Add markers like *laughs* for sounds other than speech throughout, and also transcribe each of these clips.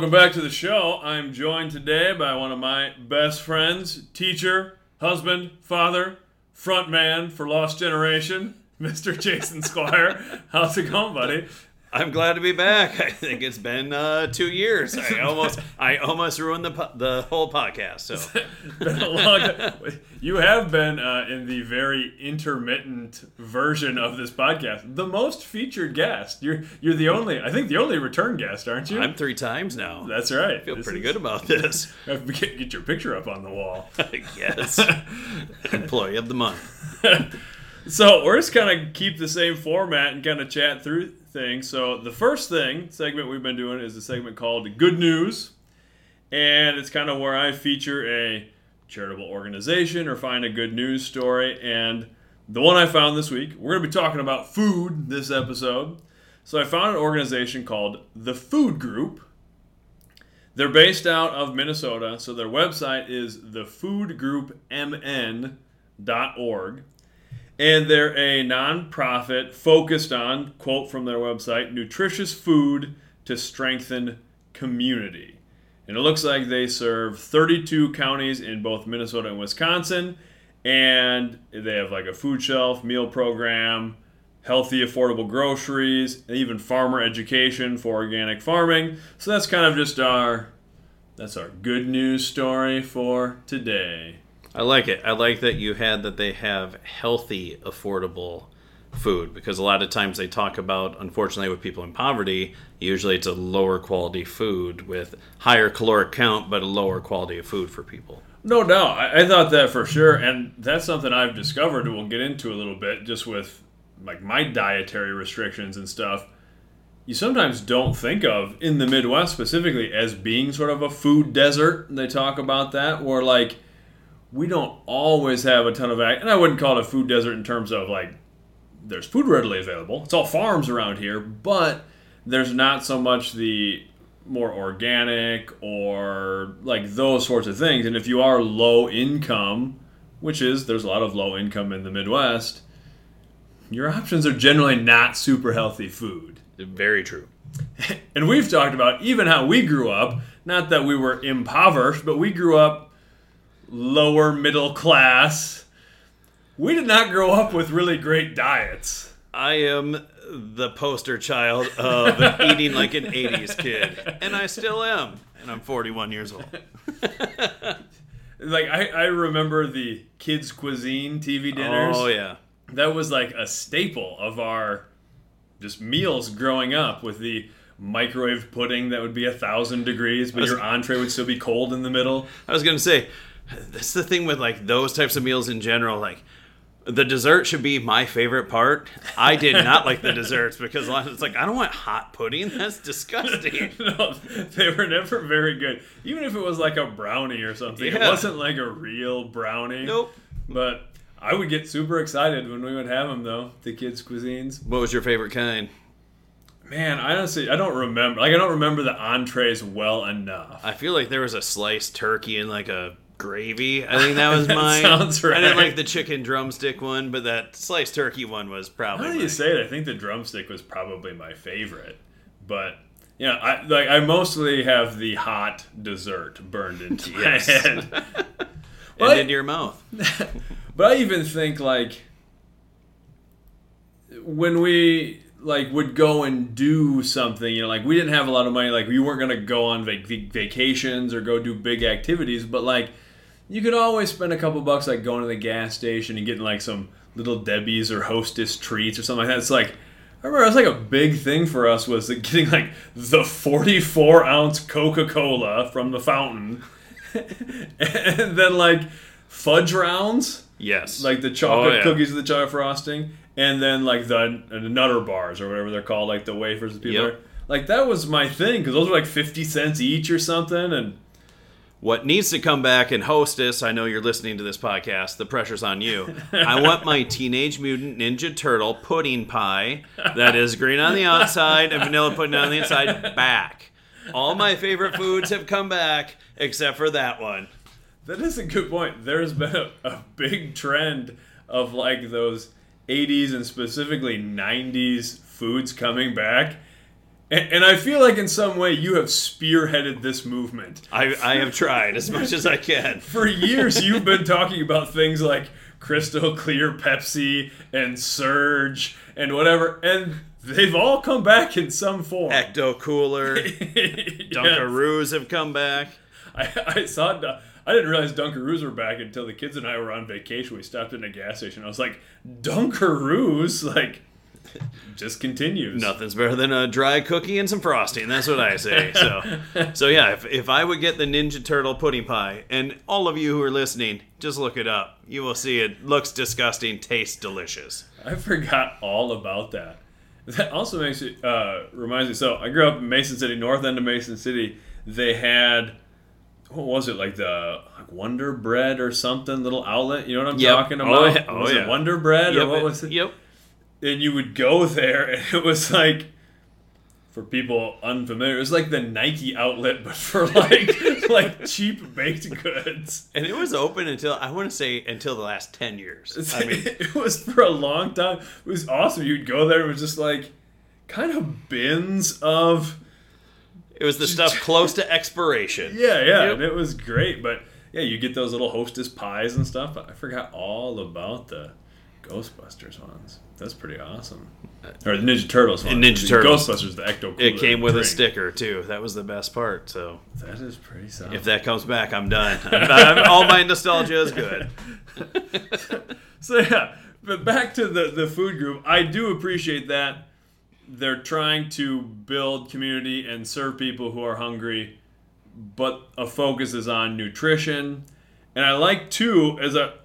Welcome back to the show. I'm joined today by one of my best friends, teacher, husband, father, front man for Lost Generation, *laughs* Mr. Jason Squire. How's it going, buddy? I'm glad to be back. I think it's been uh, two years. I almost, I almost ruined the po- the whole podcast. So Been a long time. You have been uh, in the very intermittent version of this podcast, the most featured guest. You're you're the only, I think, the only return guest, aren't you? I'm three times now. That's right. I feel This pretty is- good about this. Get, get your picture up on the wall. *laughs* yes, *laughs* employee of the month. *laughs* So we're just kind of keep the same format and kind of chat through things. So the first thing segment we've been doing is a segment called Good News, and it's kind of where I feature a charitable organization or find a good news story. And the one I found this week, we're going to be talking about food this episode. So I found an organization called the Food Group. They're based out of Minnesota, so their website is thefoodgroupmn.org. And they're a nonprofit focused on, quote from their website, nutritious food to strengthen community. And it looks like they serve 32 counties in both Minnesota and Wisconsin. And they have like a food shelf, meal program, healthy, affordable groceries, and even farmer education for organic farming. So that's kind of just our that's our good news story for today. I like it. I like that you had that they have healthy, affordable food because a lot of times they talk about, unfortunately, with people in poverty, usually it's a lower quality food with higher caloric count but a lower quality of food for people. No doubt. I, I thought that for sure. And that's something I've discovered we'll get into a little bit just with like my dietary restrictions and stuff. You sometimes don't think of in the Midwest specifically as being sort of a food desert. They talk about that where like we don't always have a ton of ac- and I wouldn't call it a food desert in terms of like there's food readily available. It's all farms around here, but there's not so much the more organic or like those sorts of things. And if you are low income, which is there's a lot of low income in the Midwest, your options are generally not super healthy food. Very true. *laughs* And we've talked about even how we grew up, not that we were impoverished, but we grew up lower middle class. We did not grow up with really great diets. I am the poster child of *laughs* eating like an 80s kid, and I still am. And I'm 41 years old. *laughs* Like I, I remember the kids cuisine TV dinners. Oh, yeah. That was like a staple of our just meals growing up with the microwave pudding that would be a thousand degrees, but was- your entree would still be cold in the middle. I was going to say, that's the thing with like those types of meals in general. Like, the dessert should be my favorite part. I did *laughs* not like the desserts because a lot of it's like I don't want hot pudding. *laughs* That's disgusting. *laughs* no, they were never very good. Even if it was like a brownie or something, it wasn't like a real brownie. nope. But I would get super excited when we would have them, though. The kids' cuisines. What was your favorite kind? Man, I honestly, I don't remember. Like, I don't remember the entrees well enough. I feel like there was a sliced turkey and like a gravy. I think that was *laughs* That mine. sounds right. I didn't like the chicken drumstick one, but that sliced turkey one was probably. Now that you say it, I think the drumstick was probably my favorite. But yeah, I like I mostly have the hot dessert burned into *laughs* my head. *laughs* and into your mouth. But I even think like when we like would go and do something, you know, like we didn't have a lot of money, like we weren't gonna go on vac- vacations or go do big activities, but like you could always spend a couple bucks like going to the gas station and getting like some little Debbie's or Hostess treats or something like that. It's like I remember it was like a big thing for us was like, getting like the 44 ounce Coca Cola from the fountain, *laughs* and then like fudge rounds Yes. like the chocolate Oh, yeah. cookies with the chocolate frosting, and then like the, the Nutter bars or whatever they're called, like the wafers that people Yep. are. Like that was my thing because those were like fifty cents each or something, and What needs to come back and hostess, I know you're listening to this podcast, the pressure's on you. *laughs* I want my Teenage Mutant Ninja Turtle pudding pie that is green on the outside and vanilla pudding on the inside back. All my favorite foods have come back except for that one. that is a good point. There's been a, a big trend of like those '80s and specifically '90s foods coming back, And, and I feel like in some way you have spearheaded this movement. I, I have tried as much as I can. *laughs* For years, you've been talking about things like crystal clear Pepsi and Surge and whatever, and they've all come back in some form. Ecto Cooler, *laughs* Yes. Dunkaroos have come back. I, I saw. Dun- I didn't realize Dunkaroos were back until the kids and I were on vacation. We stopped in a gas station. I was like, Dunkaroos, like, *laughs* just continues. Nothing's better than a dry cookie and some frosting. That's what I say. So, *laughs* so yeah, if, if I would get the Ninja Turtle pudding pie, and all of you who are listening, just look it up. You will see it looks disgusting, tastes delicious. I forgot all about that. That also makes it uh, reminds me. So I grew up in Mason City, north end of Mason City. They had what was it like the like Wonder Bread or something little outlet? You know what I'm Yep. talking Oh, about? yeah. Oh, was yeah. it Wonder Bread Yep, or what was it? Yep. And you would go there and it was like for people unfamiliar it was like the nike outlet but for like *laughs* like cheap baked goods And it was open until I want to say until the last ten years. I *laughs* mean, it was for a long time it was awesome you'd go there it was just like kind of bins of it was the stuff close to expiration. yeah yeah Yep. and it was great but yeah you get those little hostess pies and stuff i forgot all about the ghostbusters ones that's pretty awesome or the ninja turtles ones Ninja Turtles. ghostbusters the ecto It came with a sticker too. That was the best part. So that is pretty solid if that comes back, I'm done. *laughs* I'm, I'm- all my nostalgia is good. *laughs* So yeah, but back to the the food group. I do appreciate that they're trying to build community and serve people who are hungry, but a focus is on nutrition. And I like too as a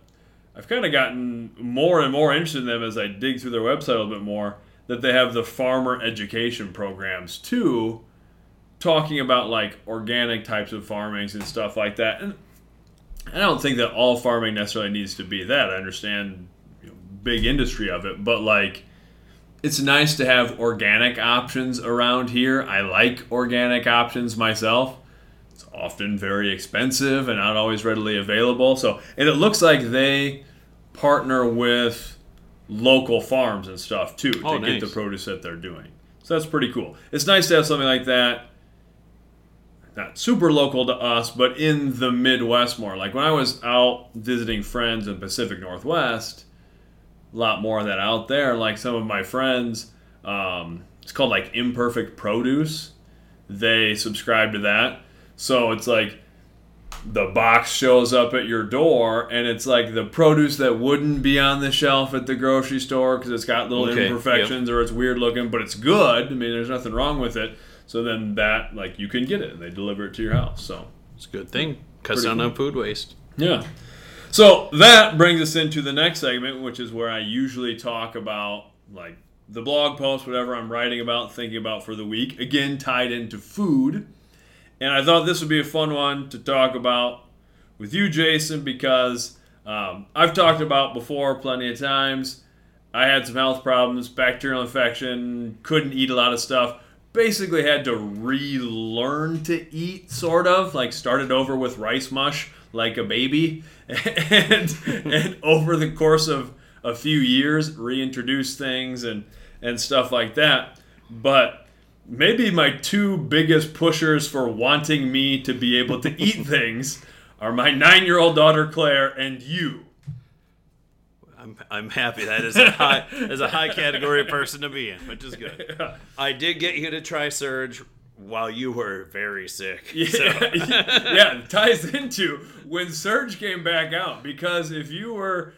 I've kind of gotten more and more interested in them as I dig through their website a little bit more that they have the farmer education programs too talking about like organic types of farmings and stuff like that. And I don't think that all farming necessarily needs to be that. I understand you know, big industry of it, but like it's nice to have organic options around here. I like organic options myself. It's often very expensive and not always readily available. So, and it looks like they partner with local farms and stuff too to Oh, get the produce that they're doing. So that's pretty cool. It's nice to have something like that not super local to us, but in the Midwest more. Like when I was out visiting friends in Pacific Northwest, a lot more of that out there. Like some of my friends, um, it's called like Imperfect Produce. They subscribe to that. So it's like the box shows up at your door and it's like the produce that wouldn't be on the shelf at the grocery store because it's got little Okay, imperfections or it's weird looking, but it's good. I mean, there's nothing wrong with it. So then that, like, you can get it and they deliver it to your house. So It's a good thing. Cuts down cool. on food waste. yeah. So that brings us into the next segment, which is where I usually talk about like the blog post, whatever I'm writing about, thinking about for the week. Again, tied into food. And I thought this would be a fun one to talk about with you, Jason, because um, I've talked about before plenty of times. I had some health problems, bacterial infection, couldn't eat a lot of stuff. Basically, had to relearn to eat, sort of. Like, started over with rice mush like a baby. *laughs* And, and over the course of a few years, reintroduce things and, and stuff like that. But maybe my two biggest pushers for wanting me to be able to eat *laughs* things are my nine year old daughter Claire and you. I'm, I'm happy. That is a high *laughs* is a high category person to be in, which is good. I did get you to try Surge while you were very sick. *laughs* Yeah, So, yeah, it ties into when Surge came back out because if you were,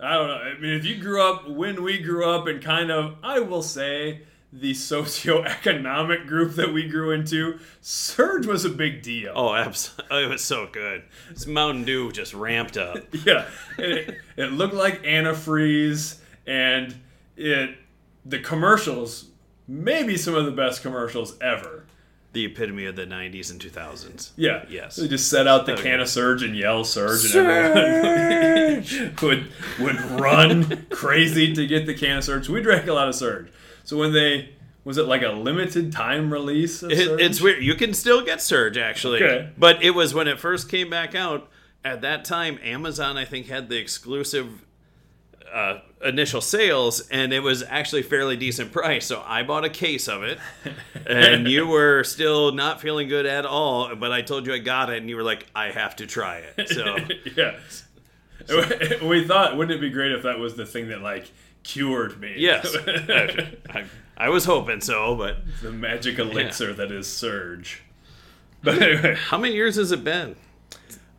I don't know, I mean, if you grew up when we grew up and kind of, I will say, the socioeconomic group that we grew into, Surge was a big deal. oh, absolutely. Oh, it was so good. This Mountain Dew just ramped up. *laughs* Yeah, it, it looked like antifreeze, and it the commercials, maybe some of the best commercials ever. The epitome of the 90s and 2000s. Yeah. Yes. They just set out the Okay. can of Surge and yell Surge, and everyone *laughs* would would run crazy to get the can of Surge. We drank a lot of Surge. So when they was it like a limited time release of It, Surge? it's weird. You can still get Surge actually, Okay. but it was when it first came back out. At that time, Amazon I think had the exclusive uh, initial sales, and it was actually fairly decent price. So I bought a case of it, *laughs* and you were still not feeling good at all. But I told you I got it, and you were like, "I have to try it." So *laughs* yeah. We thought, wouldn't it be great if that was the thing that like cured me? yes, *laughs* I, I, I was hoping so. But the magic elixir that is Surge. But anyway, how many years has it been?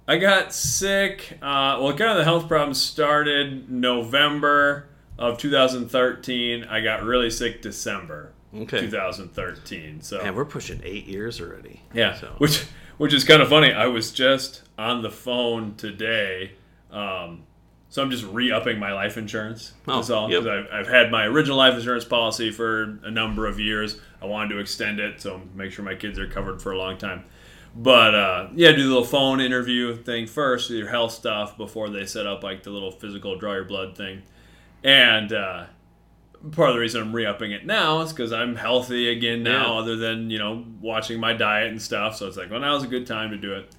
I got sick. Uh, well, kind of the health problems started November of 2013. I got really sick December Okay. 2013. So Man, we're pushing eight years already. yeah, So. which which is kind of funny. I was just on the phone today. Um, so I'm just re-upping my life insurance. Oh, That's all. yep. I've, I've had my original life insurance policy for a number of years. I wanted to extend it, so make sure my kids are covered for a long time. But uh, yeah, do the little phone interview thing first, your health stuff before they set up like the little physical draw your blood thing. And uh, part of the reason I'm re-upping it now is because I'm healthy again now, Yeah. other than you know watching my diet and stuff. So it's like, well, now's a good time to do it.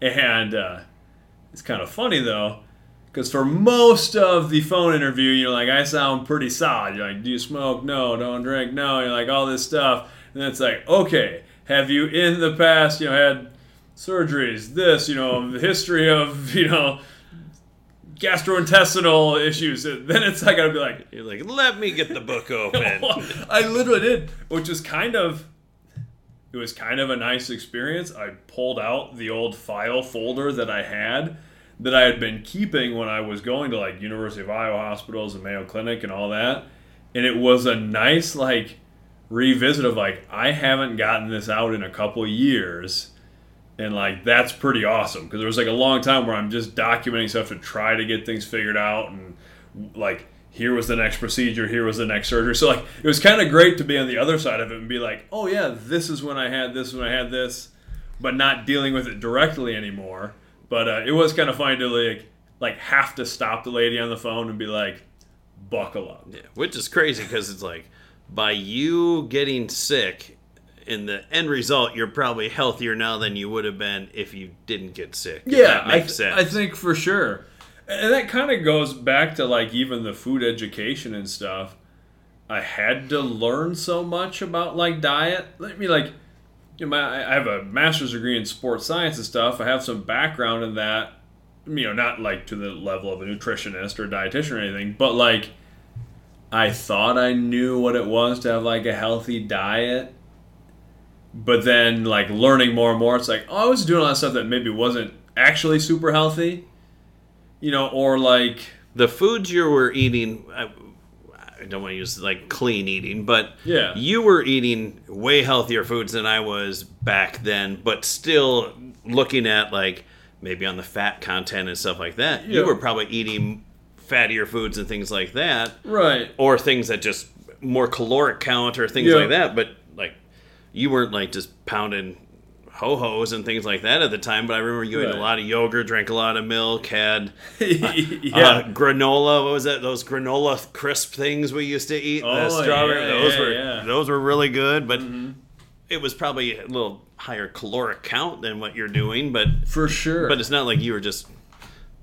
And uh, it's kind of funny though, because for most of the phone interview, you're like, I sound pretty solid. You're like, do you smoke? No. Don't drink? No. You're like all this stuff, and it's like, okay, have you in the past, you know, had surgeries? This, you know, the history of, *laughs* you know. Gastrointestinal issues. Then it's like I'd be like, You're like, let me get the book *laughs* open. I literally did, which was kind of it was kind of a nice experience. I pulled out the old file folder that I had that I had been keeping when I was going to like University of Iowa hospitals and Mayo Clinic and all that. And it was a nice like revisit of like I haven't gotten this out in a couple years. And like that's pretty awesome because there was like a long time where I'm just documenting stuff to try to get things figured out and like here was the next procedure, here was the next surgery. So like it was kind of great to be on the other side of it and be like, oh yeah, this is when I had this, when I had this, but not dealing with it directly anymore. But uh, it was kind of funny to like like have to stop the lady on the phone and be like, buckle up. Yeah, which is crazy because it's like by you getting sick, in the end result, you're probably healthier now than you would have been if you didn't get sick. Yeah, I, th-. I think for sure. And that kind of goes back to like even the food education and stuff. I had to learn so much about like diet. Let me like, you know, my, I have a master's degree in sports science and stuff. I have some background in that. You know, not like to the level of a nutritionist or a dietitian or anything, but like, I thought I knew what it was to have like a healthy diet but then like learning more and more it's like oh i was doing a lot of stuff that maybe wasn't actually super healthy you know or like the foods you were eating. I, I don't want to use like clean eating, but Yeah. you were eating way healthier foods than I was back then, but still looking at like maybe on the fat content and stuff like that. Yeah. You were probably eating fattier foods and things like that. right or things that just more caloric count or things Yeah. like that. But like, you weren't like just pounding ho hos and things like that at the time. But I remember you ate a lot of yogurt, drank a lot of milk, had *laughs* yeah uh, granola. What was that? Those granola crisp things we used to eat. Oh, the strawberry. yeah, those were. Mm-hmm. those were really good, but. It was probably a little higher caloric count than what you're doing, but for sure but it's not like you were just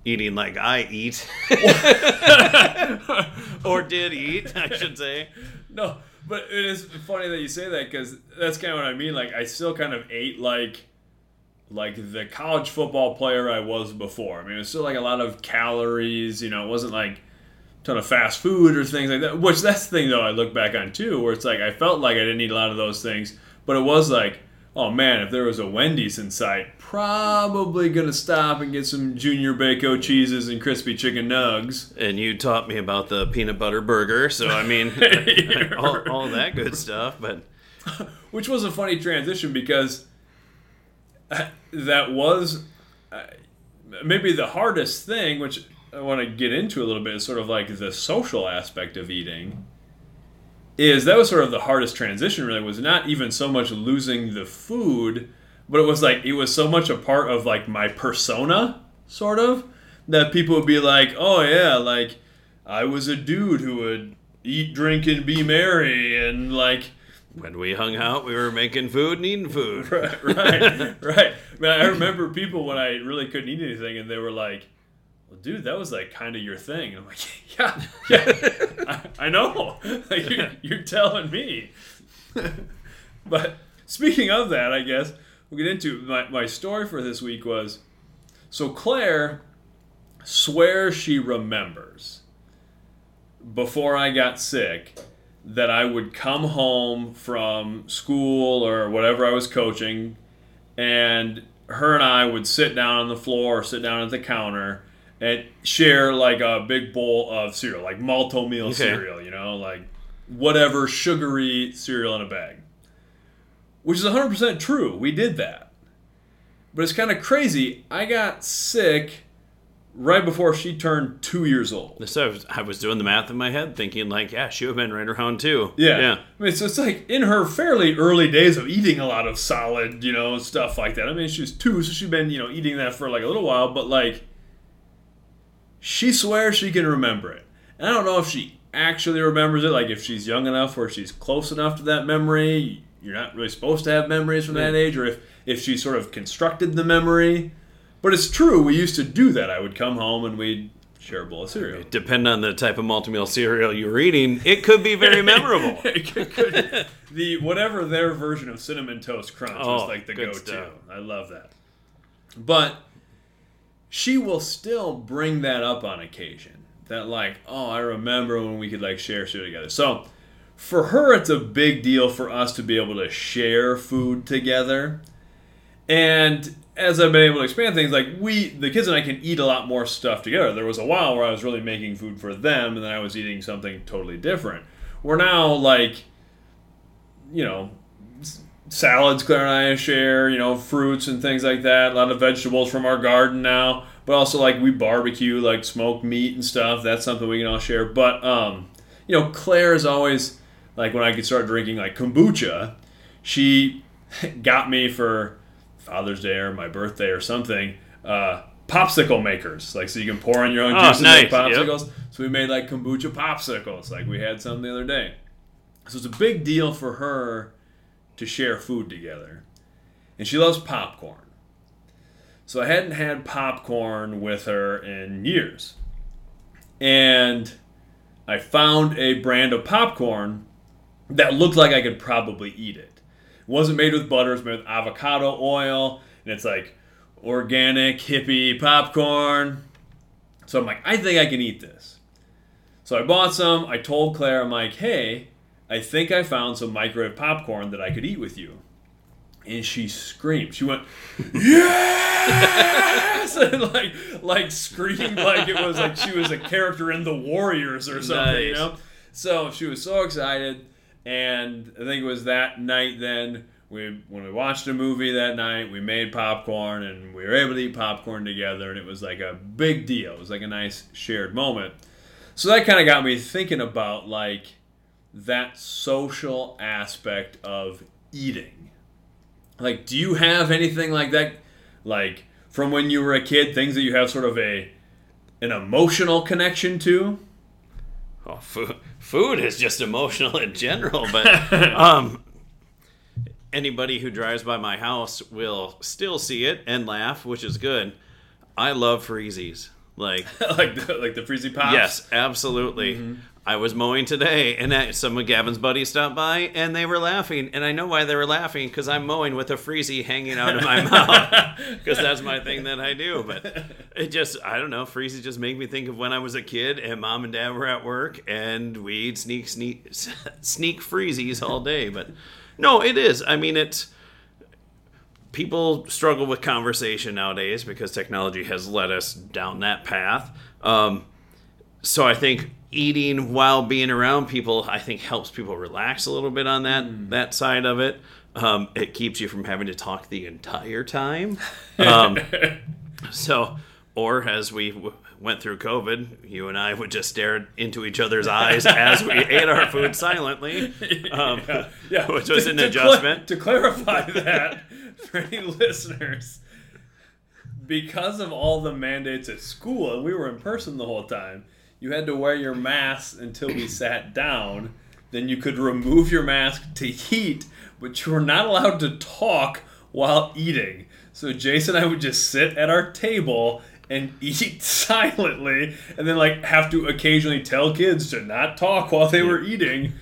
eating like I eat, *laughs* or did eat, I should say. no but it is funny that you say that because that's kind of what i mean like i still kind of ate like like the college football player i was before i mean it was still like a lot of calories you know it wasn't like ton of fast food or things like that. Which that's the thing though I look back on too, where it's like I felt like I didn't eat a lot of those things, but it was like, oh man, if there was a Wendy's in sight, probably gonna stop and get some Junior Bacon cheeses and crispy chicken nugs. And you taught me about the peanut butter burger, so I mean, *laughs* *laughs* all, all that good *laughs* stuff. But which was a funny transition because that was uh, maybe the hardest thing, which I want to get into a little bit, is sort of like the social aspect of eating. Is that was sort of the hardest transition, really, was not even so much losing the food, but it was like it was so much a part of like my persona, sort of, that people would be like, oh yeah, like I was a dude who would eat, drink, and be merry, and like when we hung out, we were making food and eating food. *laughs* *laughs* right, right, right. Man, I remember people when I really couldn't eat anything, and they were like, well, dude, that was like kind of your thing. And I'm like, *laughs* yeah, *laughs* yeah, I, I know. *laughs* Like, you're, you're telling me. but speaking of that, I guess we'll get into my, my story for this week was so Claire swears she remembers before I got sick that I would come home from school or whatever I was coaching, and her and I would sit down on the floor or sit down at the counter and share like a big bowl of cereal, like Malt-O-Meal Okay. cereal, you know, like whatever sugary cereal in a bag. Which is 100% true. We did that. But it's kind of crazy. I got sick right before she turned two years old. So I was, I was doing the math in my head, thinking like, yeah, she would have been right around two. Yeah. yeah. I mean, so it's like in her fairly early days of eating a lot of solid, you know, stuff like that. I mean, she was two, so she's been, you know, eating that for like a little while, but like, she swears she can remember it. And I don't know if she actually remembers it, like if she's young enough or she's close enough to that memory. You're not really supposed to have memories from that age, or if, if she sort of constructed the memory. But it's true, we used to do that. I would come home and we'd share a bowl of cereal. *laughs* Depending on the type of Malt-O-Meal cereal you're eating, it could be very *laughs* memorable. *laughs* It could- could- the whatever their version of cinnamon toast crunch was Oh, like the go-to. stuff. I love that. But she will still bring that up on occasion. That like, oh, I remember when we could like share food together. So for her, it's a big deal for us to be able to share food together. And as I've been able to expand things, like we, the kids and I can eat a lot more stuff together. There was a while where I was really making food for them, and then I was eating something totally different. We're now like, you know, salads Claire and I share, you know, fruits and things like that. A lot of vegetables from our garden now, but also like we barbecue, like smoked meat and stuff. That's something we can all share. But um, you know, Claire is always like when I could start drinking like kombucha, she *laughs* got me for Father's Day or my birthday or something. Uh, popsicle makers, like so you can pour in your own Oh, juice nice, and make popsicles. So we made like kombucha popsicles, like we had some the other day. So it's a big deal for her to share food together. And she loves popcorn. So I hadn't had popcorn with her in years. And I found a brand of popcorn that looked like I could probably eat it. It wasn't made with butter, it's made with avocado oil, and it's like organic hippie popcorn. So I'm like, I think I can eat this. So I bought some. I told Claire, I'm like, hey, I think I found some microwave popcorn that I could eat with you. And she screamed. She went, yes! *laughs* and like, like screamed like it was like she was a character in the Warriors or something, you know? So she was so excited. And I think it was that night then we when we watched a movie that night, we made popcorn and we were able to eat popcorn together and it was like a big deal. It was like a nice shared moment. So that kind of got me thinking about like that social aspect of eating. Like do you have anything like that like from when you were a kid, things that you have sort of a an emotional connection to? Oh, food, food is just emotional in general, but *laughs* um, anybody who drives by my house will still see it and laugh, which is good. I love freezies. Like, *laughs* like the, like the freezy pops. yes, absolutely. I was mowing today, and I, some of Gavin's buddies stopped by, and they were laughing. And I know why they were laughing because I'm mowing with a freezy hanging out of my *laughs* mouth because that's my thing that I do. But it just, I don't know, freezies just make me think of when I was a kid and mom and dad were at work, and we'd sneak, sneak, *laughs* sneak freezies all day. But no, it is. I mean, it's people struggle with conversation nowadays because technology has led us down that path. Um, so I think eating while being around people, I think helps people relax a little bit on that that side of it. Um, it keeps you from having to talk the entire time. *laughs* Um, so, or as we w- went through COVID, you and I would just stare into each other's eyes *laughs* as we ate our food silently, *laughs* um, yeah. which was To- an to adjustment. to clarify that for any listeners, because of all the mandates at school, and we were in person the whole time, you had to wear your mask until we sat down. Then you could remove your mask to eat, but you were not allowed to talk while eating. So Jason and I would just sit at our table and *laughs* eat silently, and then like have to occasionally tell kids to not talk while they were eating.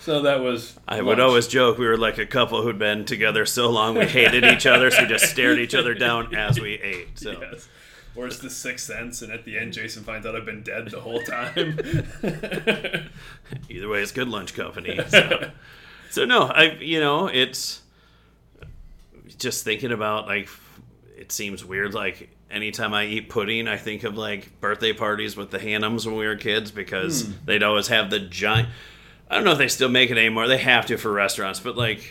So that was. I would always joke we were like a couple who'd been together so long we hated each other, so we just stared each other down as we ate. So *laughs* Yes. Or it's the sixth sense, and at the end, Jason finds out I've been dead the whole time. *laughs* either way, it's good lunch company. *laughs* So, so no, I you know it's just thinking about like it seems weird like anytime I eat pudding, I think of like birthday parties with the Hannums when we were kids because hmm. they'd always have the giant. I don't know if they still make it anymore. They have to for restaurants, but like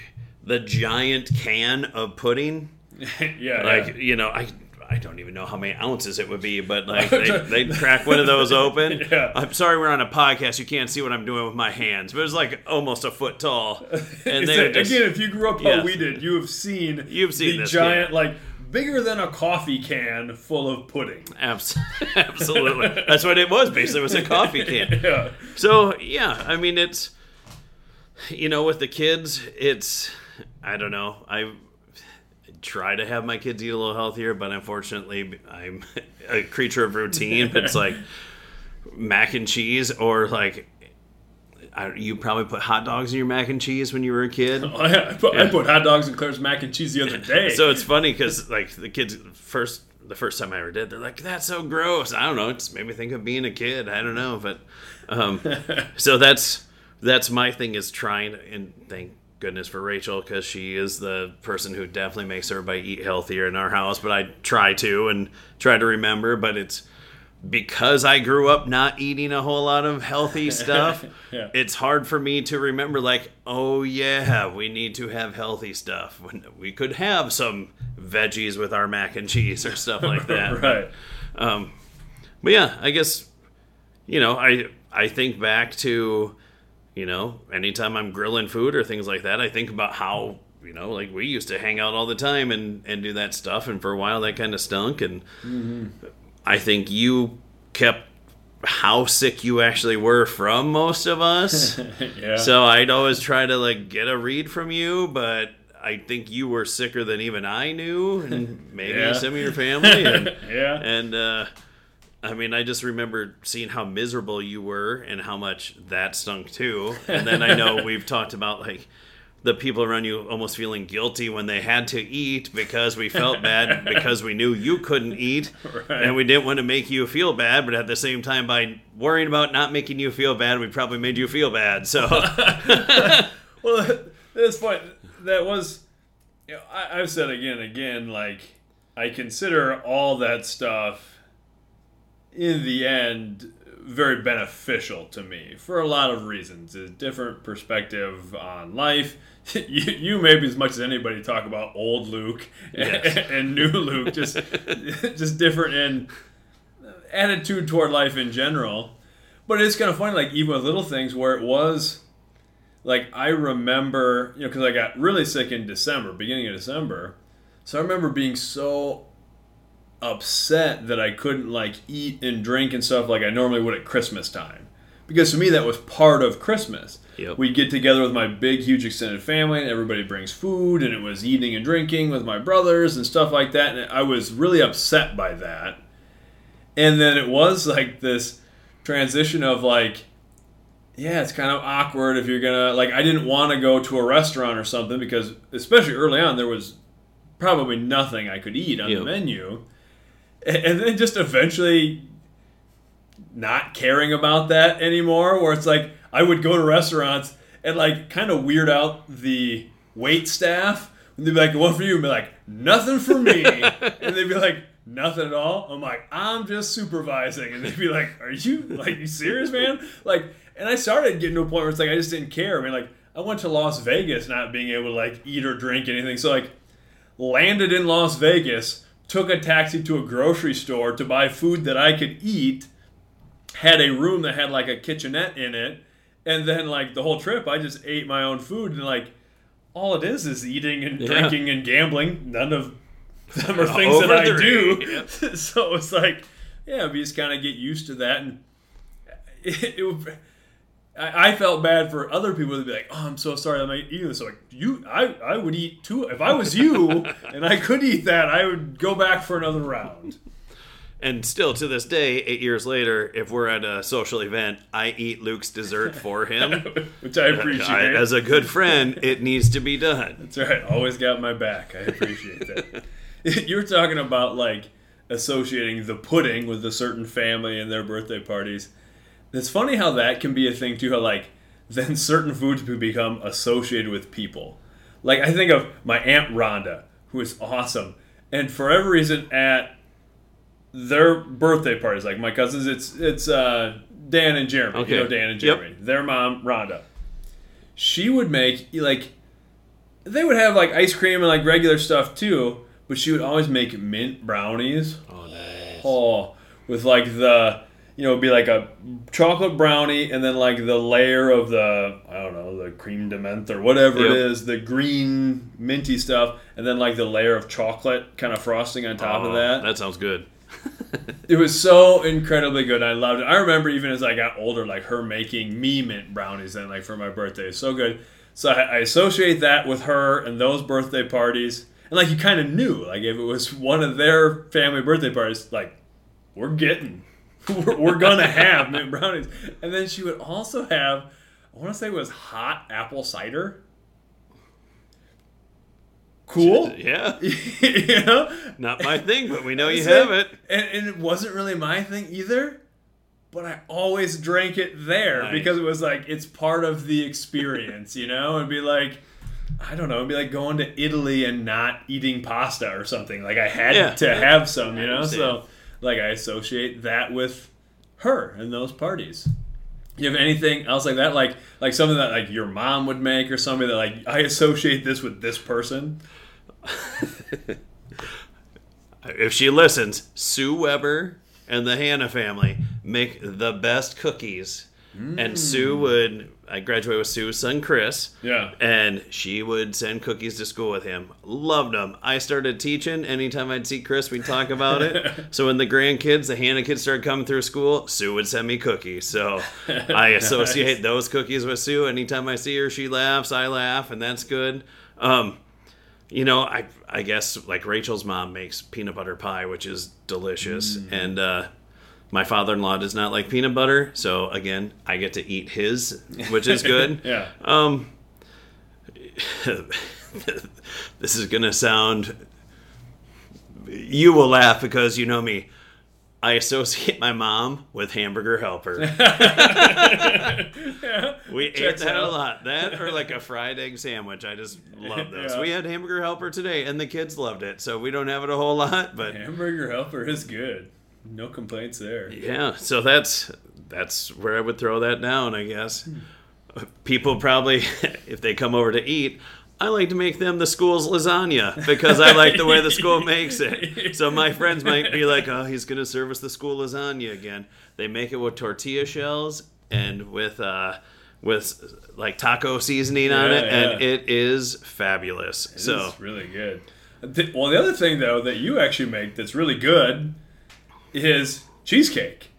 the giant can of pudding, *laughs* yeah, like yeah. you know, I I don't even know how many ounces it would be, but like *laughs* they they crack one of those open. *laughs* Yeah. I'm sorry we're on a podcast. You can't see what I'm doing with my hands, but it was like almost a foot tall. *laughs* And they just, again, if you grew up how we did, you have seen You've seen the this, giant, yeah. like bigger than a coffee can full of pudding. Abs- absolutely, that's what it was. Basically, it was a coffee can. Yeah, So yeah, I mean it's you know with the kids, it's I don't know. I try to have my kids eat a little healthier, but unfortunately, I'm *laughs* a creature of routine. *laughs* It's like mac and cheese or like. I, you probably put hot dogs in your mac and cheese when you were a kid. *laughs* Oh, yeah. I, put, I put hot dogs in Claire's mac and cheese the other day. So it's funny because like the kids first the first time I ever did, they're like, "That's so gross." I don't know. It just made me think of being a kid. I don't know, but um, so that's that's my thing is trying and thank goodness for Rachel because she is the person who definitely makes everybody eat healthier in our house. But I try to and try to remember, but it's because I grew up not eating a whole lot of healthy *laughs* stuff, Yeah. it's hard for me to remember, like, oh, yeah, we need to have healthy stuff. When we could have some veggies with our mac and cheese or stuff like that. *laughs* right. Um, but yeah, I guess, you know, I, I think back to, you know, anytime I'm grilling food or things like that, I think about how. You know, like we used to hang out all the time and, and do that stuff, and for a while that kind of stunk. And I think you kept how sick you actually were from most of us. *laughs* Yeah. so I'd always try to like get a read from you, but I think you were sicker than even I knew, and *laughs* maybe Yeah. some of your family. And, *laughs* yeah. and uh, I mean, I just remember seeing how miserable you were and how much that stunk too. And then I know *laughs* we've talked about like the people around you almost feeling guilty when they had to eat because we felt bad *laughs* because we knew you couldn't eat Right. and we didn't want to make you feel bad but at the same time by worrying about not making you feel bad we probably made you feel bad so *laughs* Well, at this point. That was, you know, I, I've said again and again, like, I consider all that stuff in the end very beneficial to me for a lot of reasons. A different perspective on life. *laughs* You, you maybe as much as anybody talk about old Luke *laughs* Yes. and new Luke, just *laughs* just different in uh, attitude toward life in general. But it's kind of funny, like even with little things where it was like I remember, you know, because I got really sick in December, beginning of December. So I remember being so upset that I couldn't like eat and drink and stuff like I normally would at Christmas time. Because to me that was part of Christmas. Yep. We'd get together with my big, huge extended family, and everybody brings food, and it was eating and drinking with my brothers and stuff like that. And I was really upset by that. And then it was like this transition of like, yeah, it's kind of awkward if you're gonna like. I didn't want to go to a restaurant or something because, especially early on, there was probably nothing I could eat on Yep. the menu, and then just eventually not caring about that anymore. Where it's like I would go to restaurants and like kind of weird out the wait staff. And they'd be like, "One for you," and be like, "Nothing for me," *laughs* and they'd be like. Nothing at all. I'm like, I'm just supervising, and they'd be like, "Are you like you serious, man?" Like, and I started getting to a point where it's like I just didn't care. I mean, like, I went to Las Vegas not being able to like eat or drink anything, so like, landed in Las Vegas, took a taxi to a grocery store to buy food that I could eat, had a room that had like a kitchenette in it, and then like the whole trip I just ate my own food and like all it is is eating and Yeah. drinking and gambling. None of them are *laughs* things that I do. *laughs* so it's like, yeah, we just kind of get used to that and *laughs* it, it I, I felt bad for other people to be like, "Oh, I'm so sorry, I'm not eating this." So like, you, I, I would eat two if I was you *laughs* and I could eat that. I would go back for another round. And still to this day, eight years later, if we're at a social event, I eat Luke's dessert for him. *laughs* which I appreciate. I- as a good friend, it needs to be done. That's right. Always got my back. I appreciate that. *laughs* you were talking about like associating the pudding with a certain family and their birthday parties. It's funny how that can be a thing too. How like then certain foods become associated with people. Like I think of my aunt Rhonda, who is awesome, and for every reason at their birthday parties, like my cousins, it's it's uh, Dan and Jeremy. Okay. You know Dan and Jeremy. Yep. Their mom Rhonda. She would make like they would have like ice cream and like regular stuff too, but she would always make mint brownies. Oh, nice. Oh, with like the you know, it'd be like a chocolate brownie and then like the layer of the I don't know the crème de menthe or whatever it Yep. is, the green minty stuff, and then like the layer of chocolate kind of frosting on top of Oh, that. That sounds good. *laughs* It was so incredibly good. I loved it. I remember even as I got older, like her making me mint brownies then, like for my birthday. So good. So I, I associate that with her and those birthday parties. And like you kind of knew, like if it was one of their family birthday parties, like we're getting, we're, we're gonna have mint brownies. And then she would also have, I want to say it was hot apple cider. Cool. Yeah. *laughs* you know? Not my thing, but we know you have it. And, and it wasn't really my thing either, but I always drank it there Nice. because it was like it's part of the experience, you know? And be like, I don't know, it'd be like going to Italy and not eating pasta or something. Like I had Yeah. to have some, you know? So like I associate that with her and those parties. You have anything else like that, like like something that like your mom would make, or something that like I associate this with this person? *laughs* If she listens, Sue Weber and the Hannah family make the best cookies. And Sue hmm. would, I graduated with Sue's son Chris. Yeah. And she would send cookies to school with him. Loved them. I started teaching. Anytime I'd see Chris, we'd talk about it. *laughs* so when the grandkids, the Hannah kids started coming through school, Sue would send me cookies. So *laughs* I associate those cookies with Sue. Anytime I see her, she laughs, I laugh, and that's good. Um, you know, I I guess like Rachel's mom makes peanut butter pie, which is delicious, and uh, my father-in-law does not like peanut butter, so again, I get to eat his, which is good. *laughs* Yeah. Um, *laughs* this is gonna sound. You will laugh because you know me. I associate my mom with Hamburger Helper. *laughs* We ate that a lot. That or like a fried egg sandwich. I just love those. Yeah. We had Hamburger Helper today, and the kids loved it. So we don't have it a whole lot, but Hamburger helper is good. No complaints there. yeah. So that's that's where I would throw that down. I guess people probably, *laughs* if they come over to eat. I like to make them the school's lasagna because I like the way the school *laughs* makes it. So my friends might be like, "Oh, he's going to serve us the school lasagna again." They make it with tortilla shells and with uh, with like taco seasoning on Yeah, it, and it is fabulous. so It's really good. Well, the other thing though that you actually make that's really good is cheesecake.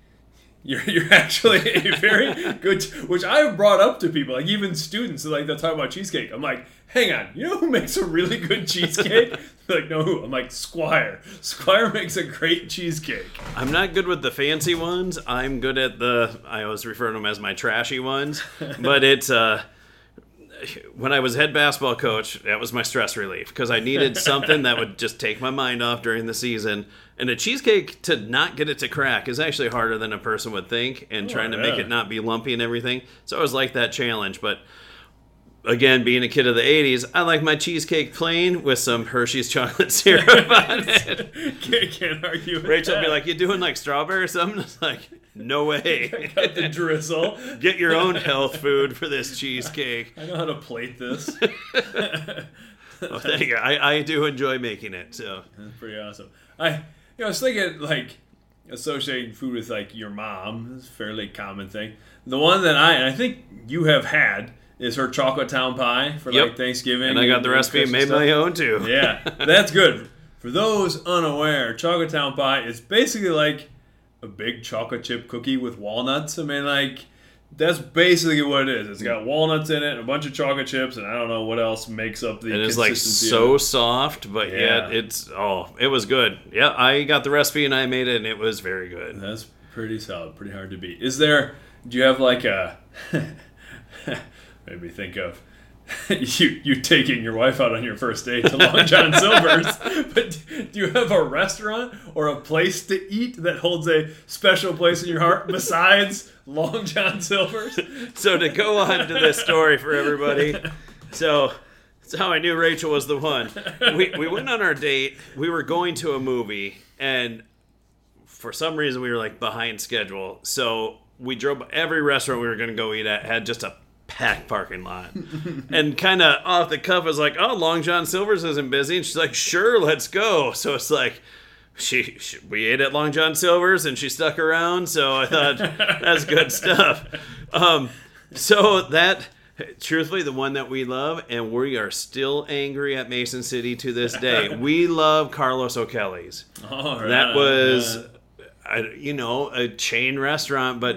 You're, you're actually a very good, which I've brought up to people, like even students, like they'll talk about cheesecake. I'm like, hang on, you know who makes a really good cheesecake? *laughs* They're like, no, who? I'm like, Squire. Squire makes a great cheesecake. I'm not good with the fancy ones. I'm good at the I always refer to them as my trashy ones. *laughs* But it's uh when I was head basketball coach, that was my stress relief because I needed something that would just take my mind off during the season. And a cheesecake to not get it to crack is actually harder than a person would think, and oh, trying to make it not be lumpy and everything. So I always like that challenge. But again, being a kid of the '80s, I like my cheesecake plain with some Hershey's chocolate *laughs* syrup on it. *laughs* can't, can't argue with Rachel would be like, "You doing like strawberry or something?" *laughs* It's like, "No way." got the drizzle. Get your own health food for this cheesecake. I know how to plate this. Oh, thank you. I, I do enjoy making it. So That's pretty awesome. I, know, I was thinking like associating food with like your mom. is a fairly common thing. The one that I and I think you have had is her chocolate town pie for like Yep. Thanksgiving. and I got the recipe and made my own too. Yeah, *laughs* that's good. For those unaware, chocolate town pie is basically like a big chocolate chip cookie with walnuts. I mean, like That's basically what it is. It's hmm. got walnuts in it, and a bunch of chocolate chips, and I don't know what else makes up the. It is like so soft, but Yeah. yet it's oh, it was good. Yeah, I got the recipe and I made it, and it was very good. That's pretty solid, pretty hard to beat. Is there? Do you have like a? *laughs* made me think of *laughs* you you taking your wife out on your first date to Long John *laughs* Silver's. but do you have a restaurant or a place to eat that holds a special place in your heart besides Long John Silver's? So to go on to this story for everybody, *laughs* so that's how I knew Rachel was the one. We we went on our date. We were going to a movie, and for some reason we were like behind schedule. So we drove every restaurant we were going to go eat at had just a packed parking lot, and kind of off the cuff was like, "Oh, Long John Silver's isn't busy," and she's like, "Sure, let's go." So it's like. She, she we ate at Long John Silver's and she stuck around, so I thought that's good stuff. Um, so that truthfully the one that we love and we are still angry at mason city to this day *laughs* we love carlos o'kelly's All right, that was yeah. You know a chain restaurant but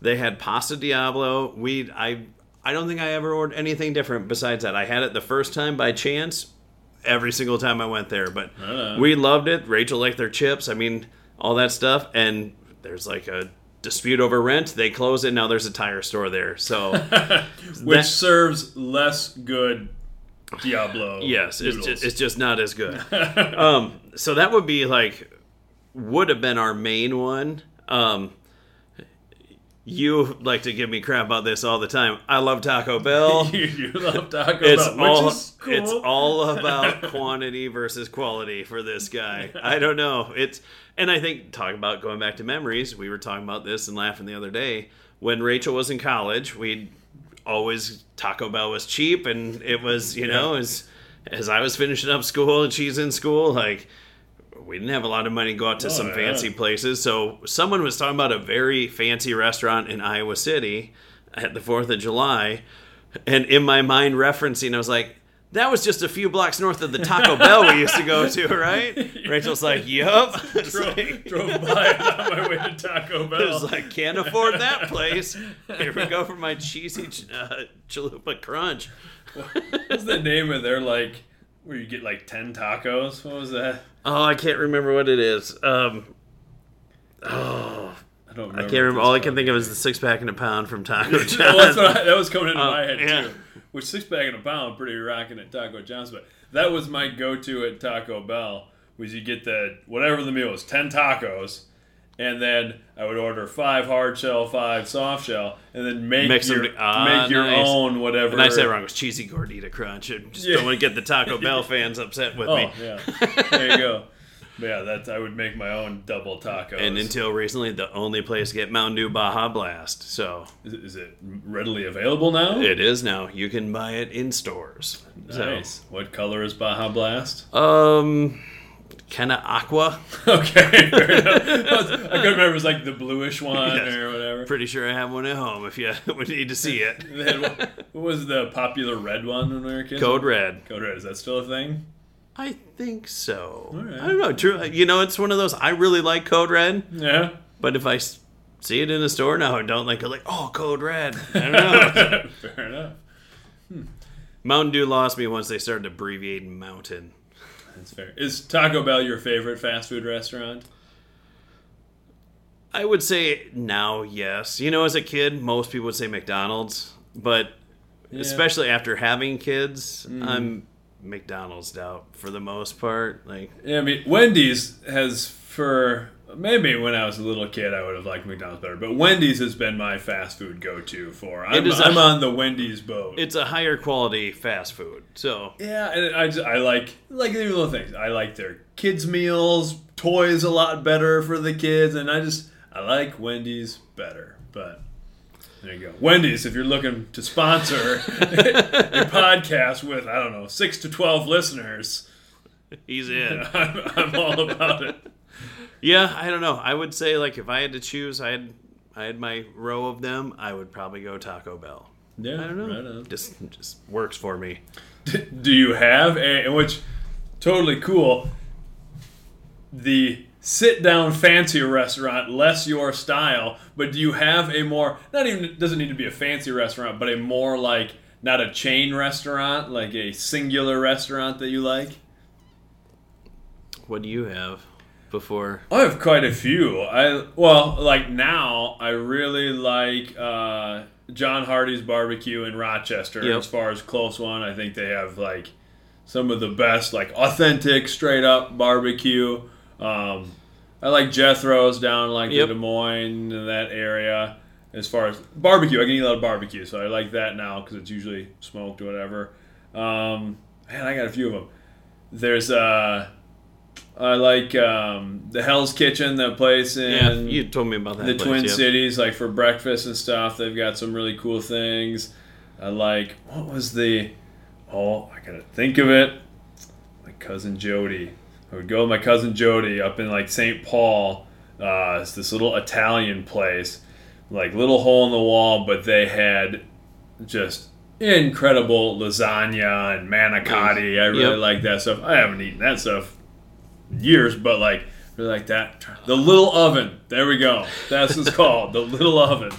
they had pasta diablo we i i don't think i ever ordered anything different besides that i had it the first time by chance every single time i went there but Uh. we loved it rachel liked their chips i mean all that stuff and there's like a dispute over rent they close it now there's a tire store there so *laughs* which that- serves less good Diablo. Yes, it's just, it's just not as good. *laughs* um, so that would be like would have been our main one. Um, you like to give me crap about this all the time. I love Taco *laughs* Bell. you, you love Taco It's Bell, all cool. it's all about *laughs* quantity versus quality for this guy. I don't know. It's and I think talking about going back to memories, we were talking about this and laughing the other day when Rachel was in college. We'd always Taco Bell was cheap and it was you know as as I was finishing up school and she's in school like. We didn't have a lot of money to go out to Oh, some yeah. fancy places, so someone was talking about a very fancy restaurant in Iowa City at the Fourth of July, and in my mind referencing, I was like, "That was just a few blocks north of the Taco *laughs* Bell we used to go to, right?" *laughs* Rachel's like, "Yup." *laughs* Drove, like, drove by on my way to Taco Bell. I was like, "Can't afford that place." Here we go for my cheesy ch- uh, chalupa crunch. What's the name of their like where you get like ten tacos? What was that? Oh, I can't remember what it is. Um, oh, I don't. Remember I can't remember. All I can think of is the six pack and a pound from Taco *laughs* Well, John's. what I- that was coming into Oh, my head yeah. too. Which six pack and a pound, pretty rocking at Taco John's, but that was my go-to at Taco Bell. Was you get the whatever the meal was, ten tacos, and then I would order five hard shell, five soft shell, and then make Mix them your to- ah, make your nice. own whatever. And I said wrong. It was cheesy gordita crunch. I just Yeah. don't want to get the Taco *laughs* Bell fans upset with Oh me. yeah, *laughs* there you go. Yeah, that's I would make my own double tacos. And until recently, the only place to get Mountain Dew Baja Blast. So is, it- is it readily available now? it is now. You can buy it in stores. Nice. What color is Baja Blast? Um, kind of aqua. *laughs* Okay, fair enough. I couldn't remember. It was like the bluish one Yes. or whatever. Pretty sure I have one at home if you *laughs* would need to see it. Had what was the popular red one when we were kids? Code Red. Code Red. Is that still a thing? I think so. right. I don't know. True. You know, it's one of those. I really like Code Red, Yeah. but if I see it in a store now, I don't like it. Like, oh, Code Red. I don't *laughs* know. fair enough. Hmm. Mountain Dew lost me once they started abbreviating Mountain. That's fair. Is Taco Bell your favorite fast food restaurant? I would say now, yes. You know, as a kid, most people would say McDonald's, but especially after having kids, mm. I'm McDonald's out for the most part. Like, Yeah, I mean, Wendy's has for maybe when I was a little kid, I would have liked McDonald's better, but Wendy's has been my fast food go-to for. I'm, is a- I'm on the Wendy's boat. it's a higher quality fast food. So, Yeah, and I just, I like like the little things. I like their kids meals, toys a lot better for the kids, and I just I like Wendy's better. But there you go, Wendy's. If you're looking to sponsor *laughs* a podcast with I don't know six to twelve listeners, he's in. *laughs* I'm, I'm all about it. Yeah, I don't know. I would say like if I had to choose, I had I had my row of them. I would probably go Taco Bell. Yeah, I don't know. right. Just just works for me. Do you have a which totally cool? The sit down fancy restaurant, less your style, but do you have a more not even doesn't need to be a fancy restaurant, but a more like not a chain restaurant, like a singular restaurant that you like? What do you have before? I have quite a few. I well, like now, I really like uh, John Hardy's barbecue in Rochester. Yep. As far as close one, I think they have like some of the best, like authentic, straight up barbecue. Um, I like Jethro's down like Yep. the Des Moines and that area. As far as barbecue, I can eat a lot of barbecue, so I like that now because it's usually smoked or whatever. Um, man, I got a few of them. There's uh, I like um, the Hell's Kitchen, that place in yeah, you told me about that. the place, Twin. Cities, like for breakfast and stuff. They've got some really cool things. I like what was the oh I gotta think of it. My cousin Jody. I would go with my cousin Jody up in like St. Paul. Uh, it's this little Italian place, like little hole in the wall, but they had just incredible lasagna and manicotti. I really Yep. like that stuff. I haven't eaten that stuff years, but like really like that. The little oven. There we go. That's what it's *laughs* called. The little oven.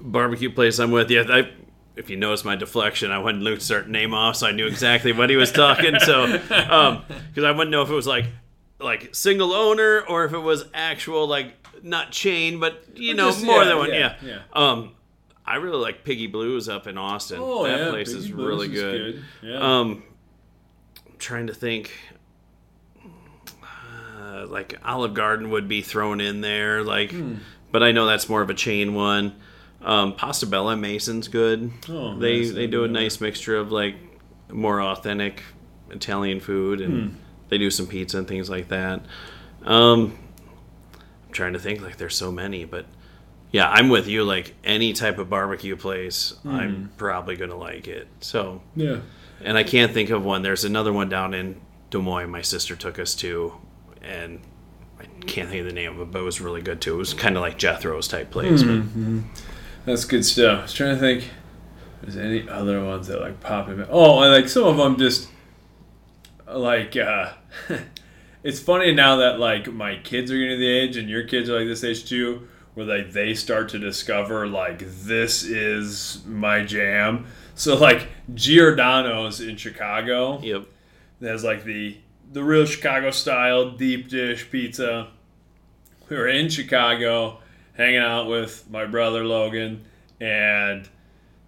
barbecue place I'm with. Yeah, I, if you notice my deflection, I wouldn't Luke start name off, so I knew exactly what he was talking. So, *laughs* because I wouldn't know if it was like like single owner or if it was actual like not chain, but you know Just- more yeah, than one. yeah, Yeah, yeah. Um, I really like Piggy Blues up in Austin. Oh that yeah, place is Blues really good. Yeah. Um, I'm trying to think. Uh, like Olive Garden would be thrown in there, like, Hmm. but I know that's more of a chain one. Um, Pasta Bella Mason's good. Oh, they nice. they do a nice mixture of like more authentic Italian food, and Hmm. they do some pizza and things like that. Um, I'm trying to think like there's so many, but yeah, I'm with you. Like any type of barbecue place, Hmm. I'm probably gonna like it. So yeah. and I can't think of one. There's another one down in Des Moines. My sister took us to, and I can't think of the name of it, but it was really good too. It was kind of like Jethro's type place. That's good stuff. I was trying to think. If there's any other ones that like pop in? Oh, and like some of them just like. uh *laughs* It's funny now that like my kids are getting to the age, and your kids are like this age too, where like they start to discover like this is my jam. So like Giordano's in Chicago. Yep. There's like the the real Chicago style deep dish pizza. We were in Chicago hanging out with my brother Logan and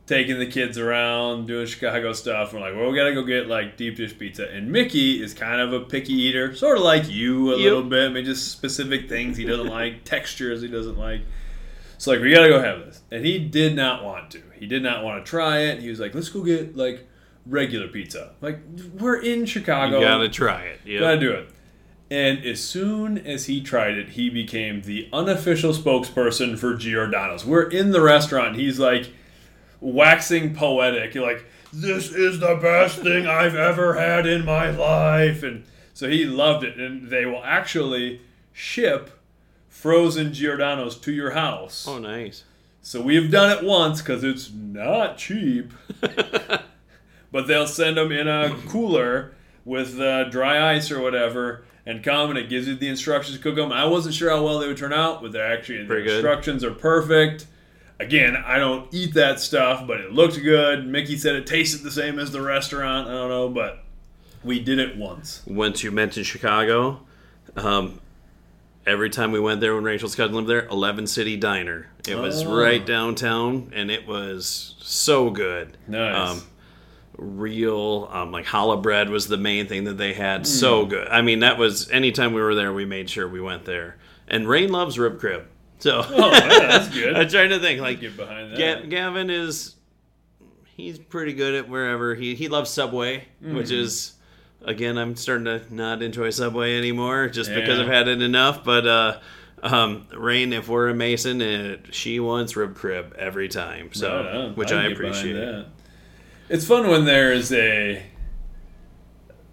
taking the kids around doing Chicago stuff. We're like, well, we gotta go get like deep dish pizza. And Mickey is kind of a picky eater, sort of like you a Yep. little bit. I mean, just specific things he doesn't like, *laughs* textures he doesn't like. So like, we gotta go have this, and he did not want to. He did not want to try it. He was like, let's go get like regular pizza. Like we're in Chicago. You gotta try it. Yeah. Gotta do it. And as soon as he tried it, he became the unofficial spokesperson for Giordano's. We're in the restaurant. He's like waxing poetic. You're like, this is the best thing I've ever had in my life. And so he loved it. And they will actually ship frozen Giordano's to your house. Oh, nice. So we've done it once because it's not cheap. *laughs* but they'll send them in a *clears throat* cooler with uh, dry ice or whatever and come and it gives you the instructions to cook them. I wasn't sure how well they would turn out, but they're actually the Pretty good. instructions are perfect. Again, I don't eat that stuff, but it looked good. Mickey said it tasted the same as the restaurant. I don't know, but we did it once. Once you mentioned Chicago, um, every time we went there when Rachel's cousin lived there, Eleven City Diner. It was Oh. right downtown, and it was so good. Nice. Um, real um, like challah bread was the main thing that they had. So good. I mean, that was anytime we were there, we made sure we went there. And Rain loves rib crib. So Oh, yeah, that's good. *laughs* I'm trying to think like Get behind that. Ga- Gavin is he's pretty good at wherever he he loves Subway, which Mm-hmm. is again I'm starting to not enjoy Subway anymore just because I've had it enough. But uh, um, Rain, if we're in Mason, uh, she wants rib crib every time, so Right which I behind appreciate. It's fun when there's a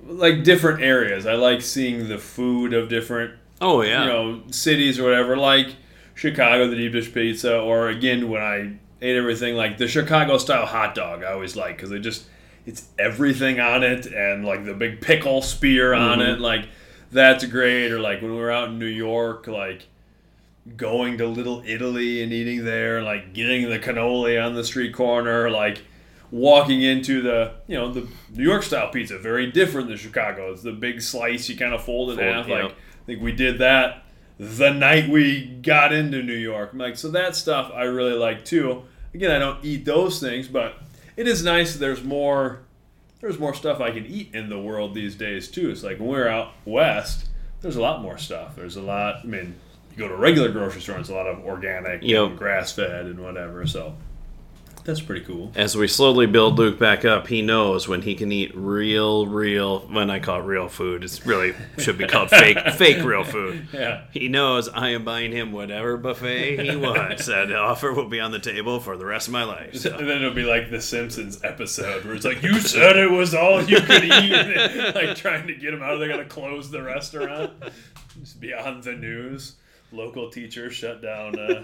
like different areas. I like seeing the food of different Oh yeah, you know cities or whatever. Like Chicago, the deep dish pizza, or again when I ate everything like the Chicago style hot dog. I always like because it just it's everything on it and like the big pickle spear on Mm-hmm. it. Like that's great. Or like when we were out in New York, like going to Little Italy and eating there, like getting the cannoli on the street corner, like walking into the you know the New York style pizza, very different than Chicago. It's the big slice you kind of fold it in half. Like I think we did that the night we got into New York. I'm Like so that stuff I really like too. Again, I don't eat those things, but it is nice. that There's more. There's more stuff I can eat in the world these days too. It's like when we're out west, there's a lot more stuff. There's a lot. I mean, you go to a regular grocery store, it's a lot of organic, Yep. and grass fed, and whatever. So that's pretty cool. As we slowly build Luke back up, he knows when he can eat real, real. When I call it real food, it's really should be called fake, *laughs* fake real food. Yeah. He knows I am buying him whatever buffet he *laughs* wants. That offer will be on the table for the rest of my life. So. And then it'll be like the Simpsons episode where it's like, "You said it was all you could eat," *laughs* like trying to get him out. They're gonna close the restaurant. Just beyond the news. Local teacher shut down. Uh,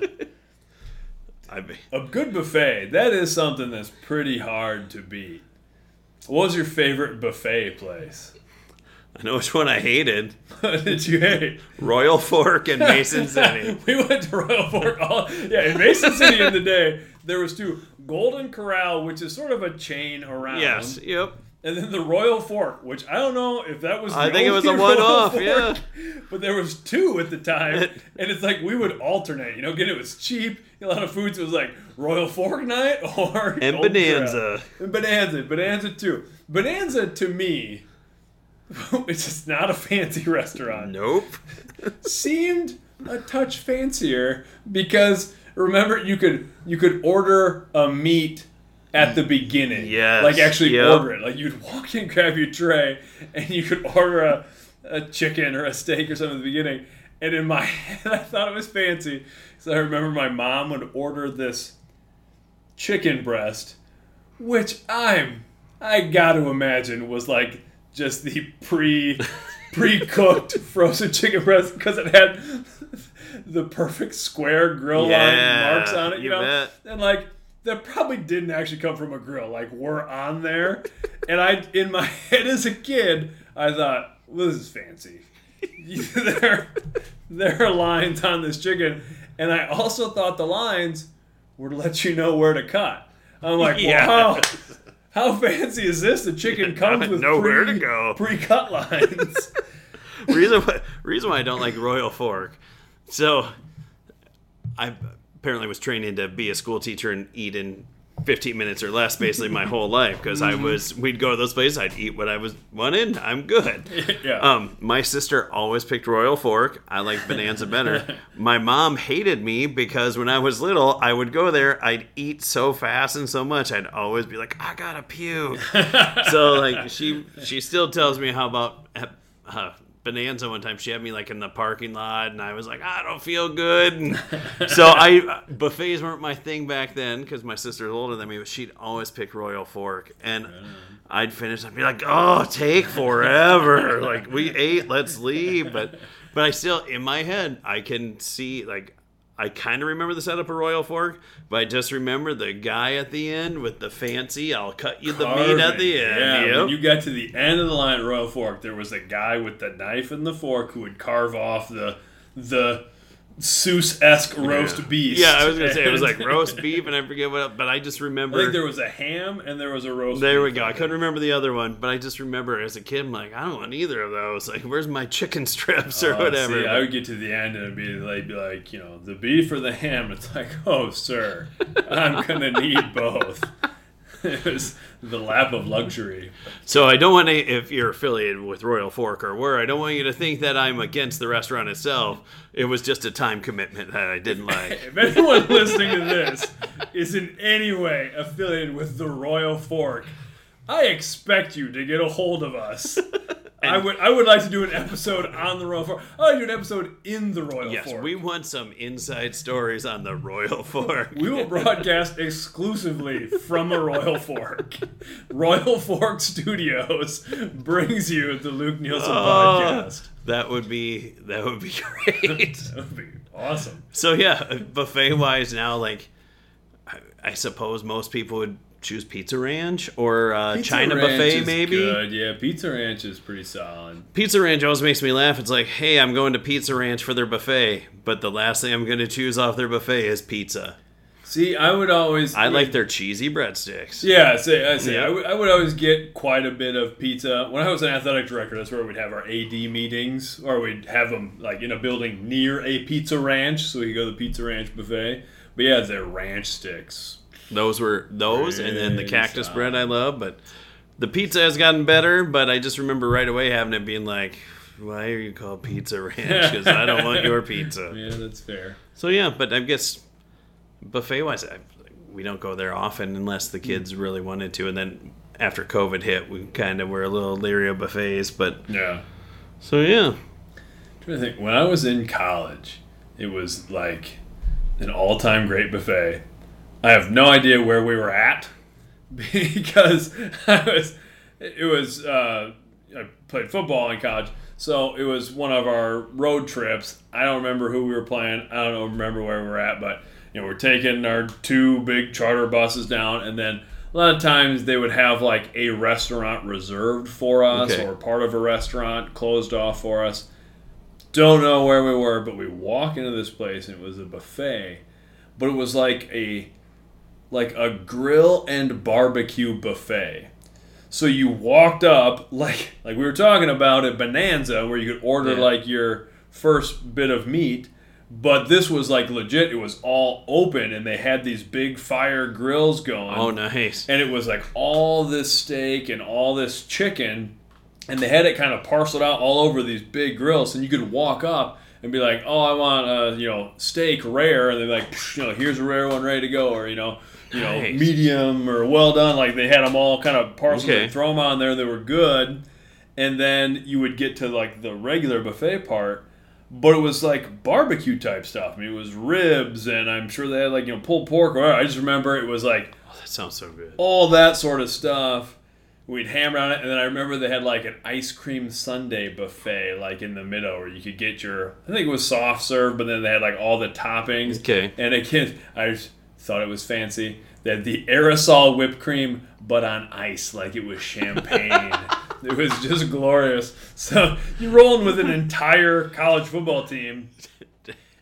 I mean, a good buffet. That is something that's pretty hard to beat. What was your favorite buffet place? I know which one I hated. What *laughs* did you hate? Royal Fork and *laughs* Mason City. *laughs* we went to Royal Fork. All, yeah, in Mason City in the day, there was two Golden Corral, which is sort of a chain around. Yes. Yep. And then the Royal Fork, which I don't know if that was. The I think it was a one-off, yeah. But there was two at the time, and it's like we would alternate. You know, again, it was cheap. A lot of foods. Was like Royal Fork night *laughs* or And Bonanza. And Bonanza, Bonanza too. Bonanza to me, *laughs* it's just not a fancy restaurant Nope. *laughs* seemed a touch fancier because remember you could you could order a meat at the beginning. Yes, Like actually yep. order it. Like you'd walk in, grab your tray, and you could order a, a chicken or a steak or something at the beginning. And in my *laughs* head, I thought it was fancy. So I remember my mom would order this chicken breast, which I'm I got to imagine was like just the pre *laughs* pre cooked frozen chicken breast because it had the perfect square grill line Yeah, marks on it, you, you know, bet. and like that probably didn't actually come from a grill. Like we're on there, *laughs* and I in my head as a kid, I thought, well, this is fancy. *laughs* there, there are lines on this chicken, and I also thought the lines were to let you know where to cut. I'm like, *laughs* Yeah. wow, how fancy is this? The chicken *laughs* comes with Know where pre, to go. pre-cut lines. reason why, reason why I don't like Royal Fork. So, I apparently was training to be a school teacher in eat in 15 minutes or less, basically my *laughs* whole life. Because I was, we'd go to those places, I'd eat what I was wanted. I'm good. *laughs* yeah. Um, my sister always picked Royal Fork. I like Bonanza better. *laughs* my mom hated me because when I was little, I would go there. I'd eat so fast and so much. I'd always be like, I gotta puke. so like she she still tells me how about uh, Bonanza one time. She had me like in the parking lot, and I was like, I don't feel good. And so I *laughs* buffets weren't my thing back then because my sister's older than me. But she'd always pick Royal Fork, and I'd finish. I'd be like, Oh, take forever. like we *laughs* ate, let's leave. But but I still in my head I can see like. I kind of remember the setup of Royal Fork, but I just remember the guy at the end with the fancy, I'll cut you the meat at the end. Yeah, Yep. when you got to the end of the line at Royal Fork, there was a guy with the knife and the fork who would carve off the the Seuss esque roast beef. Yeah, I was gonna say it was *laughs* like roast beef, and I forget what, but I just remember. I think there was a ham and there was a roast. there we go. I couldn't remember the other one, but I just remember as a kid, I'm like, I don't want either of those. Like, where's my chicken strips or Oh, whatever? see, I would get to the end and it'd be like, be like, you know, the beef or the ham. It's like, oh, sir, I'm gonna need both. *laughs* *laughs* it was the lap of luxury. so I don't want to, if you're affiliated with Royal Fork or where, I don't want you to think that I'm against the restaurant itself. It was just a time commitment that I didn't *laughs* like. If anyone listening to this is in any way affiliated with the Royal Fork, I expect you to get a hold of us. *laughs* I would I would like to do an episode on the Royal Fork. I like to do an episode in the Royal Yes, Fork. we want some inside stories on the Royal Fork. We will broadcast exclusively from a Royal Fork. Royal Fork Studios brings you the Luke Nielsen Oh, podcast. that would be that would be *laughs* great. *laughs* That would be awesome. So yeah, buffet wise now, like I, I suppose most people would choose Pizza Ranch or uh, Pizza China Ranch Buffet, is maybe. Good, yeah. Pizza Ranch is pretty solid. Pizza Ranch always makes me laugh. It's like, hey, I'm going to Pizza Ranch for their buffet, but the last thing I'm going to choose off their buffet is pizza. See, I would always. I like their cheesy breadsticks. Yeah, say, I say, Yeah. I would- I would always get quite a bit of pizza. When I was an athletic director, that's where we'd have our AD meetings, or we'd have them like in a building near a pizza ranch, so we could go to the pizza ranch buffet. But yeah, their ranch sticks. Those were those, and then the cactus bread I love, but the pizza has gotten better. But I just remember right away having it being like, why are you called Pizza Ranch? Because I don't want your pizza. *laughs* Yeah, that's fair. So yeah, but I guess buffet wise, we don't go there often unless the kids Hmm. really wanted to. And then after COVID hit, we kind of were a little leery of buffets. But Yeah. so yeah, trying to think. When I was in college, it was like an all-time great buffet. I have no idea where we were at *laughs* because I was. It was. Uh, I played football in college, so it was one of our road trips. I don't remember who we were playing. I don't remember where we were at, but you know, we're taking our two big charter buses down, and then a lot of times they would have like a restaurant reserved for us, Okay. or part of a restaurant closed off for us. Don't know where we were, but we walk into this place and it was a buffet, but it was like a like a grill and barbecue buffet. So you walked up *laughs* like like we were talking about at Bonanza where you could order Yeah. like your first bit of meat, but this was like legit. It was all open and they had these big fire grills going oh nice. and it was like all this steak and all this chicken and they had it kind of parceled out all over these big grills and you could walk up and be like oh i want a you know steak rare and they're like you know here's a rare one ready to go or you know you know Nice. medium or well done like they had them all kind of parceled Okay. and throw them on there they were good and then you would get to like the regular buffet part but it was like barbecue type stuff i mean it was ribs and i'm sure they had like you know pulled pork or i just remember it was like Oh, that sounds so good. all that sort of stuff. We'd hammer on it, and then I remember they had like an ice cream sundae buffet, like in the middle, where you could get your, I think it was soft serve, but then they had like all the toppings. Okay. And again, I just thought it was fancy. They had the aerosol whipped cream, but on ice, like it was champagne. *laughs* it was just glorious. So you're rolling with an entire college football team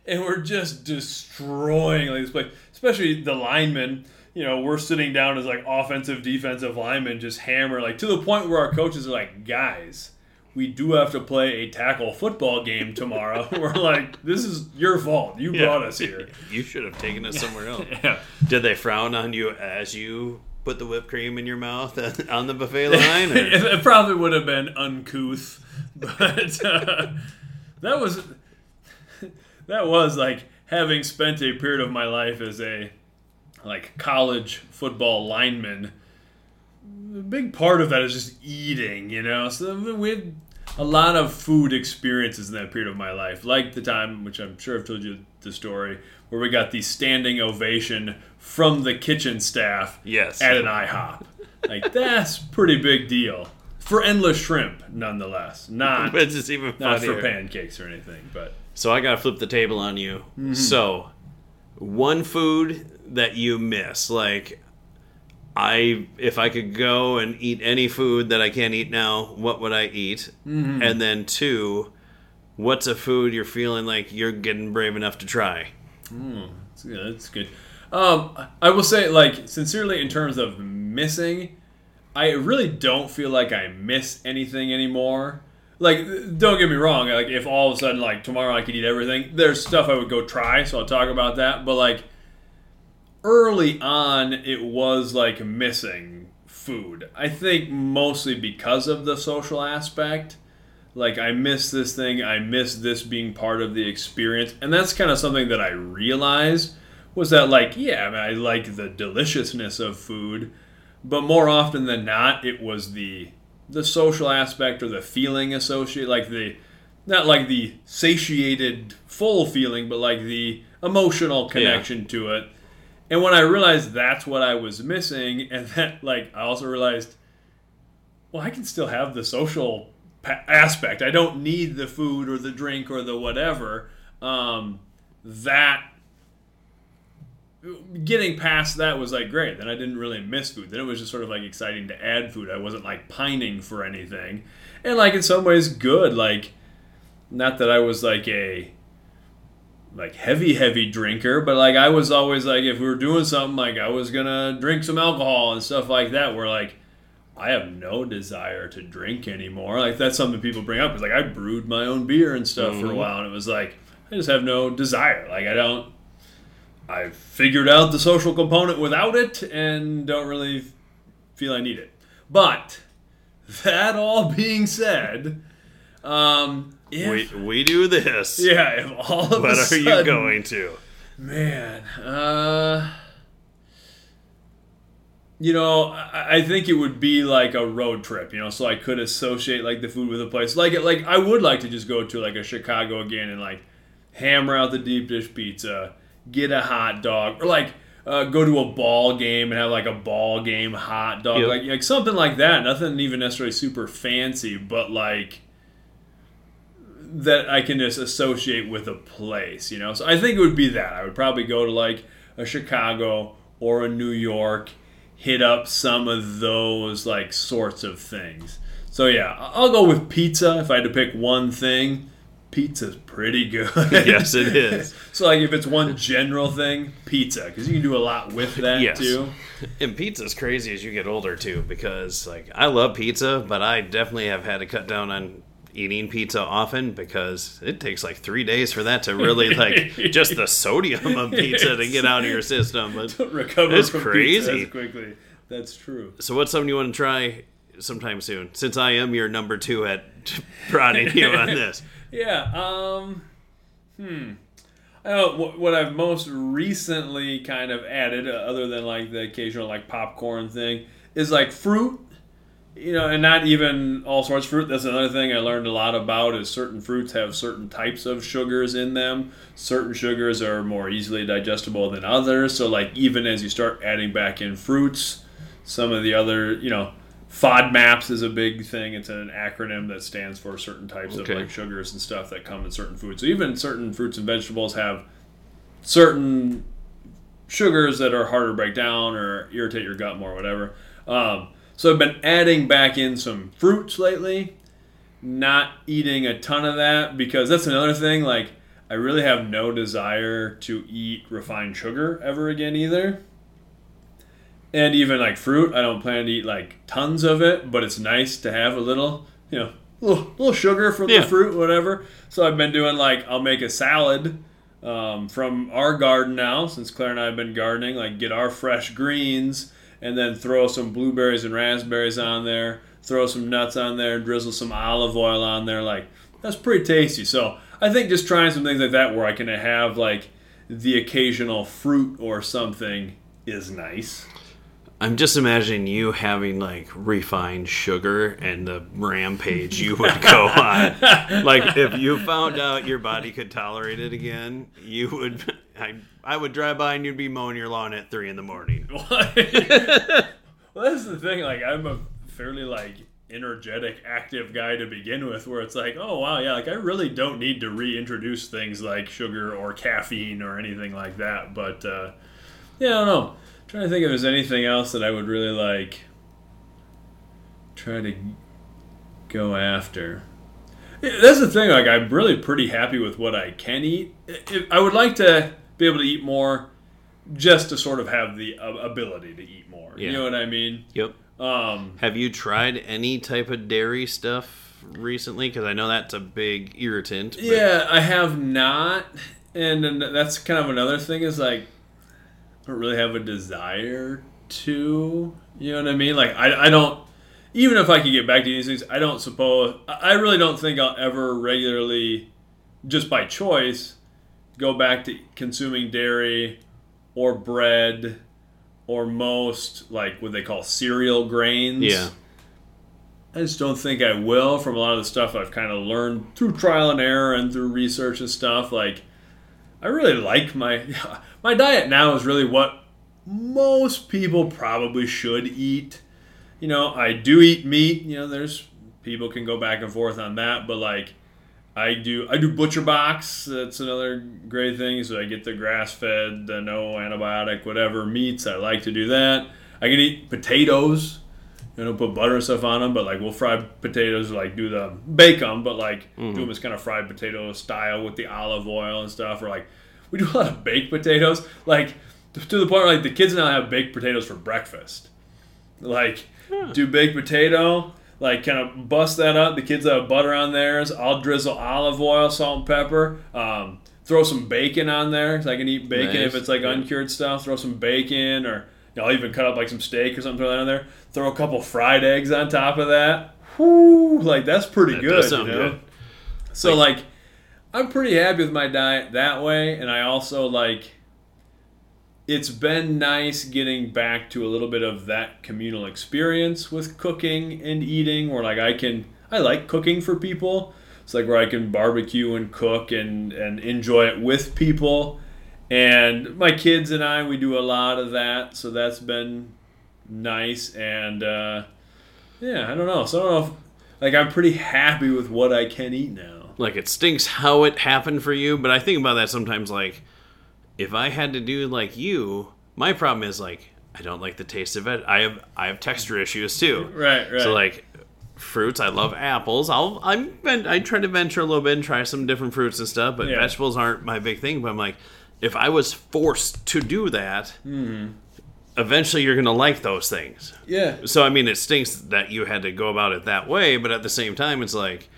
and we're just destroying like this place, especially the linemen. You know, we're sitting down as like offensive, defensive linemen, just hammer like to the point where our coaches are like, guys, we do have to play a tackle football game tomorrow. *laughs* we're like, this is your fault. You brought us here. *laughs* You should have taken us somewhere else. *laughs* Yeah. Did they frown on you as you put the whipped cream in your mouth on the buffet line? It, it probably would have been uncouth, but uh, that was that was like having spent a period of my life as a like college football lineman. A big part of that is just eating, you know. So we had a lot of food experiences in that period of my life, like the time, which I'm sure I've told you the story, where we got the standing ovation from the kitchen staff Yes. at an IHOP. Like *laughs* that's pretty big deal for endless shrimp, nonetheless. Not it's just even not funnier. for pancakes or anything, but So I gotta flip the table on you. Mm-hmm. So, one food that you miss, like I, if I could go and eat any food that I can't eat now, what would I eat? Mm-hmm. And then two, what's a food you're feeling like you're getting brave enough to try? That's good. That's good. Um, I will say, like, sincerely, in terms of missing, I really don't feel like I miss anything anymore. Like, don't get me wrong. Like, if all of a sudden, like, tomorrow I could eat everything, there's stuff I would go try, so I'll talk about that. But, like, early on, it was, like, missing food. I think mostly because of the social aspect like I miss this thing, I miss this being part of the experience, and that's kind of something that I realized was that like yeah, I, mean, I like the deliciousness of food, but more often than not, it was the the social aspect or the feeling associated, like the not like the satiated full feeling, but like the emotional connection to it. And when I realized that's what I was missing, and *laughs* that like I also realized well, I can still have the social pa- aspect. I don't need the food or the drink or the whatever. Um, that getting past that was like great. Then I didn't really miss food. Then it was just sort of like exciting to add food. I wasn't like pining for anything, and like in some ways good. Like not that I was like a like heavy heavy drinker, but like I was always like if we were doing something like I was gonna drink some alcohol and stuff like that. Where like I have no desire to drink anymore. Like that's something people bring up. It's like I brewed my own beer and stuff for a Mhm. while, and it was like I just have no desire. Like I don't. I figured out the social component without it, and don't really feel I need it. But that all being said, um, if, We, we do this. yeah, if all of a What are sudden, you going to? Man, uh, you know, I, I think it would be like a road trip. You know, so I could associate like the food with a place. Like, like I would like to just go to like a Chicago again and like hammer out the deep dish pizza, get a hot dog, or like. Uh, go to a ball game and have like a ball game hot dog, Yep. like like something like that. Nothing even necessarily super fancy, but like that I can just associate with a place, you know. So I think it would be that. I would probably go to like a Chicago or a New York, hit up some of those like sorts of things. So yeah, I- I'll go with pizza if I had to pick one thing. Pizza's pretty good. *laughs* Yes, it *laughs* is. so like if it's one general thing, pizza because you can do a lot with that Yes. too. *laughs* And pizza's crazy as you get older too, because like I love pizza, but I definitely have had to cut down on eating pizza often because it takes like three days for that to really like *laughs* just the sodium of pizza to get out of your system. But Recover It's from crazy. quickly. That's true. so what's something you want to try sometime soon? Since I am your number two at *laughs* prodding you on *laughs* this. Yeah. Um. Hmm. I know what, what I've most recently kind of added, uh, other than like the occasional like popcorn thing, is like fruit. You know, and not even all sorts of fruit. That's another thing I learned a lot about. Is certain fruits have certain types of sugars in them. Certain sugars are more easily digestible than others. So, like, even as you start adding back in fruits, some of the other, you know, FODMAPs is a big thing. It's an acronym that stands for certain types Okay. of like sugars and stuff that come in certain foods. So even certain fruits and vegetables have certain sugars that are harder to break down or irritate your gut more, whatever. Um, so I've been adding back in some fruits lately. Not eating a ton of that because that's another thing. Like I really have no desire to eat refined sugar ever again either and even like fruit i don't plan to eat like tons of it but it's nice to have a little you know little, little sugar from Yeah. the fruit whatever so i've been doing like i'll make a salad um, from our garden now since claire and i have been gardening like get our fresh greens and then throw some blueberries and raspberries on there throw some nuts on there drizzle some olive oil on there like that's pretty tasty so i think just trying some things like that where i can have like the occasional fruit or something is nice I'm just imagining you having like refined sugar and the rampage you would *laughs* go on. like if you found out your body could tolerate it again, you would. *laughs* I, I would drive by and you'd be mowing your lawn at three in the morning. *laughs* well, that's the thing. Like, I'm a fairly like energetic, active guy to begin with. Where it's like, oh wow, yeah, like I really don't need to reintroduce things like sugar or caffeine or anything like that. But uh, yeah, I don't know. trying to think if there's anything else that I would really like try to go after. That's the thing. Like, I'm really pretty happy with what I can eat. I would like to be able to eat more, just to sort of have the uh, ability to eat more. Yeah. You know what I mean? Yep. Um, Have you tried any type of dairy stuff recently? Because I know that's a big irritant. but- yeah, I have not, and then that's kind of another thing. Is like, I don't really have a desire to. You know what I mean? Like, I, I don't. Even if I could get back to these things, I don't suppose. I really don't think I'll ever regularly, just by choice, go back to consuming dairy or bread or most like what they call cereal grains. Yeah. I just don't think I will from a lot of the stuff I've kind of learned through trial and error and through research and stuff. Like, I really like my *laughs* my diet now is really what most people probably should eat. You know, I do eat meat. You know, there's people can go back and forth on that, but like, I do I do butcher box. That's another great thing. So I get the grass fed, the no antibiotic, whatever meats. I like to do that. I can eat potatoes. You know, put butter and stuff on them, but like we'll fry potatoes, like do the bake them, but like mm. do them as kind of fried potato style with the olive oil and stuff. Or like we do a lot of baked potatoes, like to the point where like the kids now have baked potatoes for breakfast. Like do baked potato, like kind of bust that up. The kids have butter on theirs. I'll drizzle olive oil, salt and pepper. Um, throw some bacon on there, so I can eat bacon Nice. if it's like Yeah. uncured stuff. Throw some bacon, or you know, I'll even cut up like some steak or something. Throw that on there. Throw a couple fried eggs on top of that. Whoo, like that's pretty That good. you know? good. So like, I'm pretty happy with my diet that way, and I also like. It's been nice getting back to a little bit of that communal experience with cooking and eating, where like I can, I like cooking for people. It's like where I can barbecue and cook and and enjoy it with people. And my kids and I, we do a lot of that, so that's been nice. And uh, yeah, I don't know. So I don't know if like I'm pretty happy with what I can eat now. like it stinks how it happened for you but i think about that sometimes like if i had to do like you my problem is like i don't like the taste of it i have i have texture issues too Right, right. so like fruits i love apples i'll i'm i try to venture a little bit and try some different fruits and stuff but Yeah. vegetables aren't my big thing but i'm like if i was forced to do that Hmm. eventually you're gonna like those things yeah, so I mean, it stinks that you had to go about it that way, but at the same time, it's like,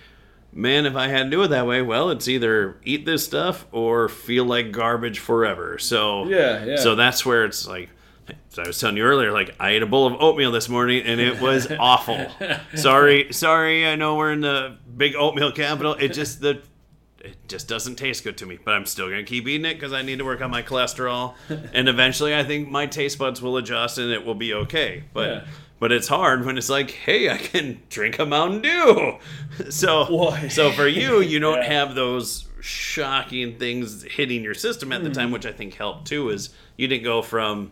man, if I had to do it that way, well, it's either eat this stuff or feel like garbage forever. So Yeah, yeah. So that's where it's like. So I was telling you earlier, like I ate a bowl of oatmeal this morning and it was *laughs* awful. sorry, sorry. I know we're in the big oatmeal capital. It just the it just doesn't taste good to me. But I'm still gonna keep eating it because I need to work on my cholesterol, *laughs* and eventually I think my taste buds will adjust and it will be okay. But Yeah. But it's hard when it's like, hey, I can drink a Mountain Dew. *laughs* So Boy. so for you, you *laughs* don't Yeah. have those shocking things hitting your system at the Mm-hmm. time, which I think helped too. Is you didn't go from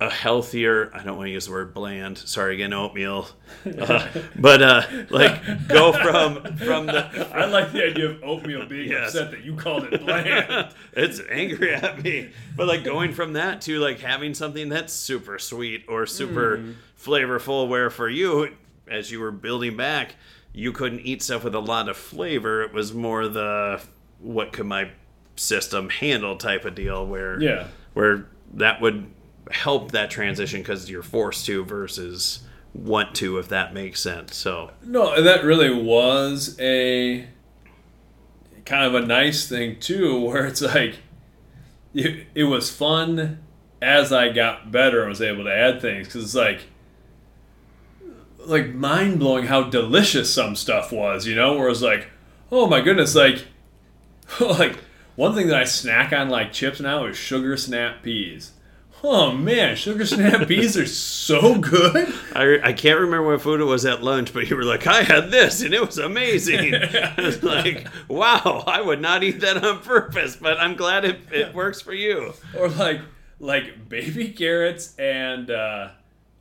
a healthier I don't want to use the word bland. Sorry again, oatmeal. Uh, *laughs* but uh, like go from from the I like the idea of oatmeal being Yes. upset that you called it bland. it's angry at me. But like going from that to like having something that's super sweet or super Mm. Flavorful, where for you, as you were building back, you couldn't eat stuff with a lot of flavor. It was more the what could my system handle type of deal where Yeah. where that would help that transition because you're forced to versus want to if that makes sense so No, that really was a kind of a nice thing too, *laughs* where it's like it, it was fun as I got better and was able to add things because it's like like mind blowing how delicious some stuff was, you know, where it's like, oh my goodness, like *laughs* like one thing that I snack on like chips now is sugar snap peas. Oh man, sugar snap *laughs* peas are so good. I, I can't remember what food it was at lunch, but you were like, I had this and it was amazing. *laughs* I was like, wow, I would not eat that on purpose, but I'm glad it, it works for you. or like like baby carrots and uh,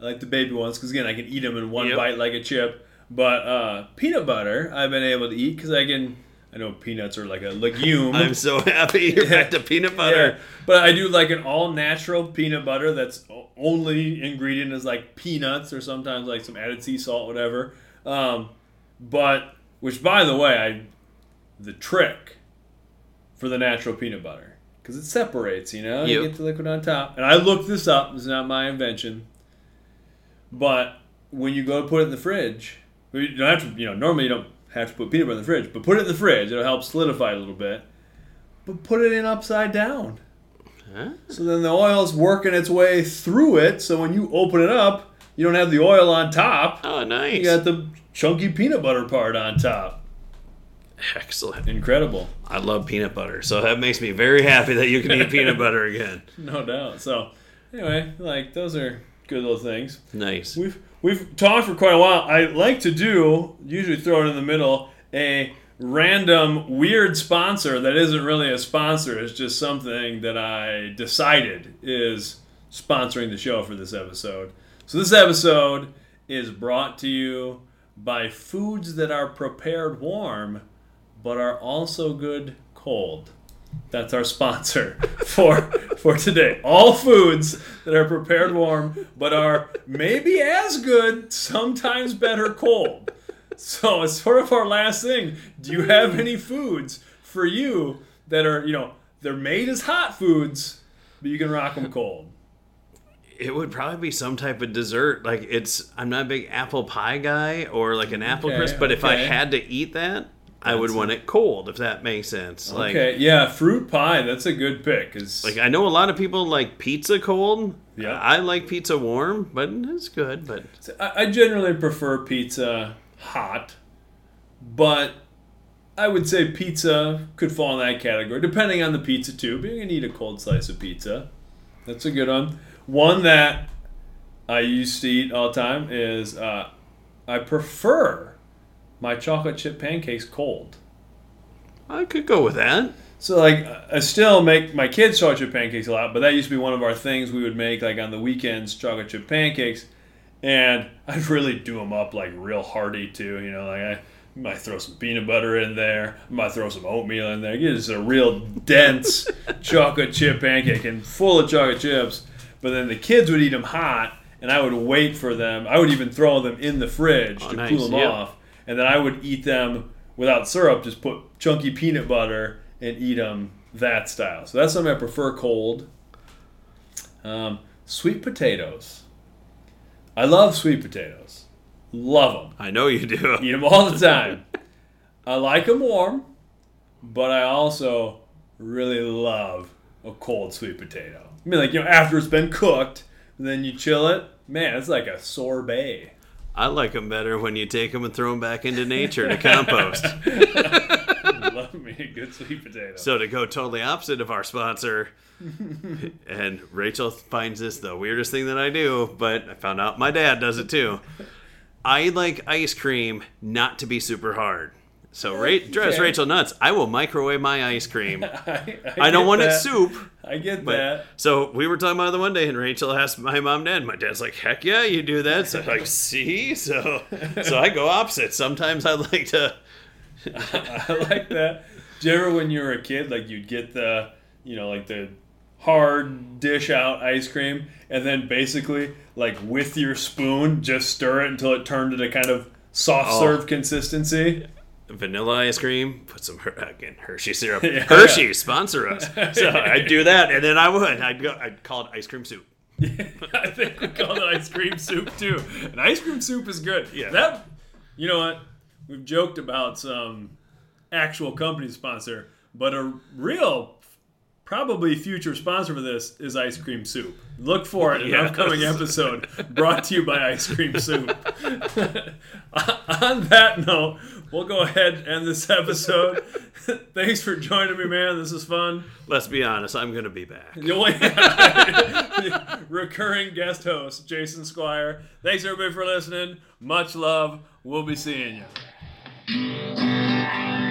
I like the baby ones because again I can eat them in one Yep. bite like a chip. But uh, peanut butter I've been able to eat because I can. I know peanuts are like a legume. I'm so *laughs* happy you're back to peanut butter. Yeah, but I do like an all natural peanut butter that's only ingredient is like peanuts or sometimes like some added sea salt, whatever. Um, but which, by the way, I the trick for the natural peanut butter because it separates. You know, you get the liquid on top. And I looked this up. This is not my invention. But when you go to put it in the fridge, you don't have to. You know, normally you don't have to put peanut butter in the fridge, but put it in the fridge. It'll help solidify it a little bit. But put it in upside down. Huh? So then the oil's working its way through it. So when you open it up, you don't have the oil on top. Oh, nice. You got the chunky peanut butter part on top. Excellent. Incredible. I love peanut butter, so that makes me very happy that you can eat peanut *laughs* butter again. No doubt. So anyway, like those are good little things. Nice. We've we've talked for quite a while. I like to do usually throw it in the middle a random weird sponsor that isn't really a sponsor. It's just something that I decided is sponsoring the show for this episode. So this episode is brought to you by foods that are prepared warm but are also good cold. That's our sponsor *laughs* for for today. All foods that are prepared warm, but are maybe as good, sometimes better cold. So, it's sort of our last thing, do you have any foods for you that are, you know, they're made as hot foods, but you can rock them cold? It would probably be some type of dessert. Like it's, I'm not a big apple pie guy or like an apple Okay, crisp, but if I had to eat that, I would want it cold. If that makes sense. Like, okay, yeah, fruit pie. That's a good pick. Cause like I know a lot of people like pizza cold. Yeah. I like pizza warm, but it's good. But I, generally prefer pizza hot, but I would say pizza could fall in that category, depending on the pizza too. But you can eat a cold slice of pizza. That's a good one. One that I used to eat all the time is uh, I prefer my chocolate chip pancakes cold. I could go with that. So like I still make my kids chocolate chip pancakes a lot, but that used to be one of our things we would make like on the weekends chocolate chip pancakes, and I'd *laughs* really do them up like real hearty too. You know, like I might throw some peanut butter in there, I might throw some oatmeal in there. Get just a real *laughs* dense chocolate chip pancake and full of chocolate chips. But then the kids would eat them hot, and I would wait for them. I would even throw them in the fridge Oh, to nice, cool them yep. off, and then I would eat them without syrup. Just put chunky peanut butter and eat them that style. So that's something I prefer cold. Um, sweet potatoes. I love sweet potatoes. Love them. I know you do. *laughs* Eat them all the time. *laughs* I like them warm, but I also really love a cold sweet potato. I mean, like, you know, after it's been cooked, and then you chill it. Man, it's like a sorbet. I like them better when you take them and throw them back into nature to compost. *laughs* love me a good sweet potato. So to go totally opposite of our sponsor, and Rachel finds this the weirdest thing that I do, but I found out my dad does it too. I like ice cream not to be super hard. So Ra- drives Okay. Rachel nuts. I will microwave my ice cream. *laughs* I, I don't get want it soup. I get But that. so we were talking about it the one day, and Rachel asked my mom and dad. My dad's like, "Heck yeah, you do that." So I'm like, *laughs* "See, so so I go opposite. Sometimes I like to." *laughs* I like that. Do you ever, when you were a kid, like you'd get the, you know, like the hard dish out ice cream, and then basically, like with your spoon, just stir it until it turned into kind of soft Oh. serve consistency? Vanilla ice cream. Put some again Hershey syrup. *laughs* Yeah. Hershey sponsor us. *laughs* So I'd do that, and then I would. I'd go. I'd call it ice cream soup. *laughs* I think we call it ice cream soup too. And ice cream soup is good. Yeah. That, you know what? We've joked about some actual company sponsor, but a real, probably future sponsor for this is ice cream soup. Look for it in an Yes. upcoming episode brought to you by ice cream soup. On that note, we'll go ahead and end this episode. *laughs* Thanks for joining me, man. This is fun. Let's be honest. I'm gonna be back. *laughs* *laughs* Recurring guest host, Jason Squire. Thanks everybody for listening. Much love. We'll be seeing you.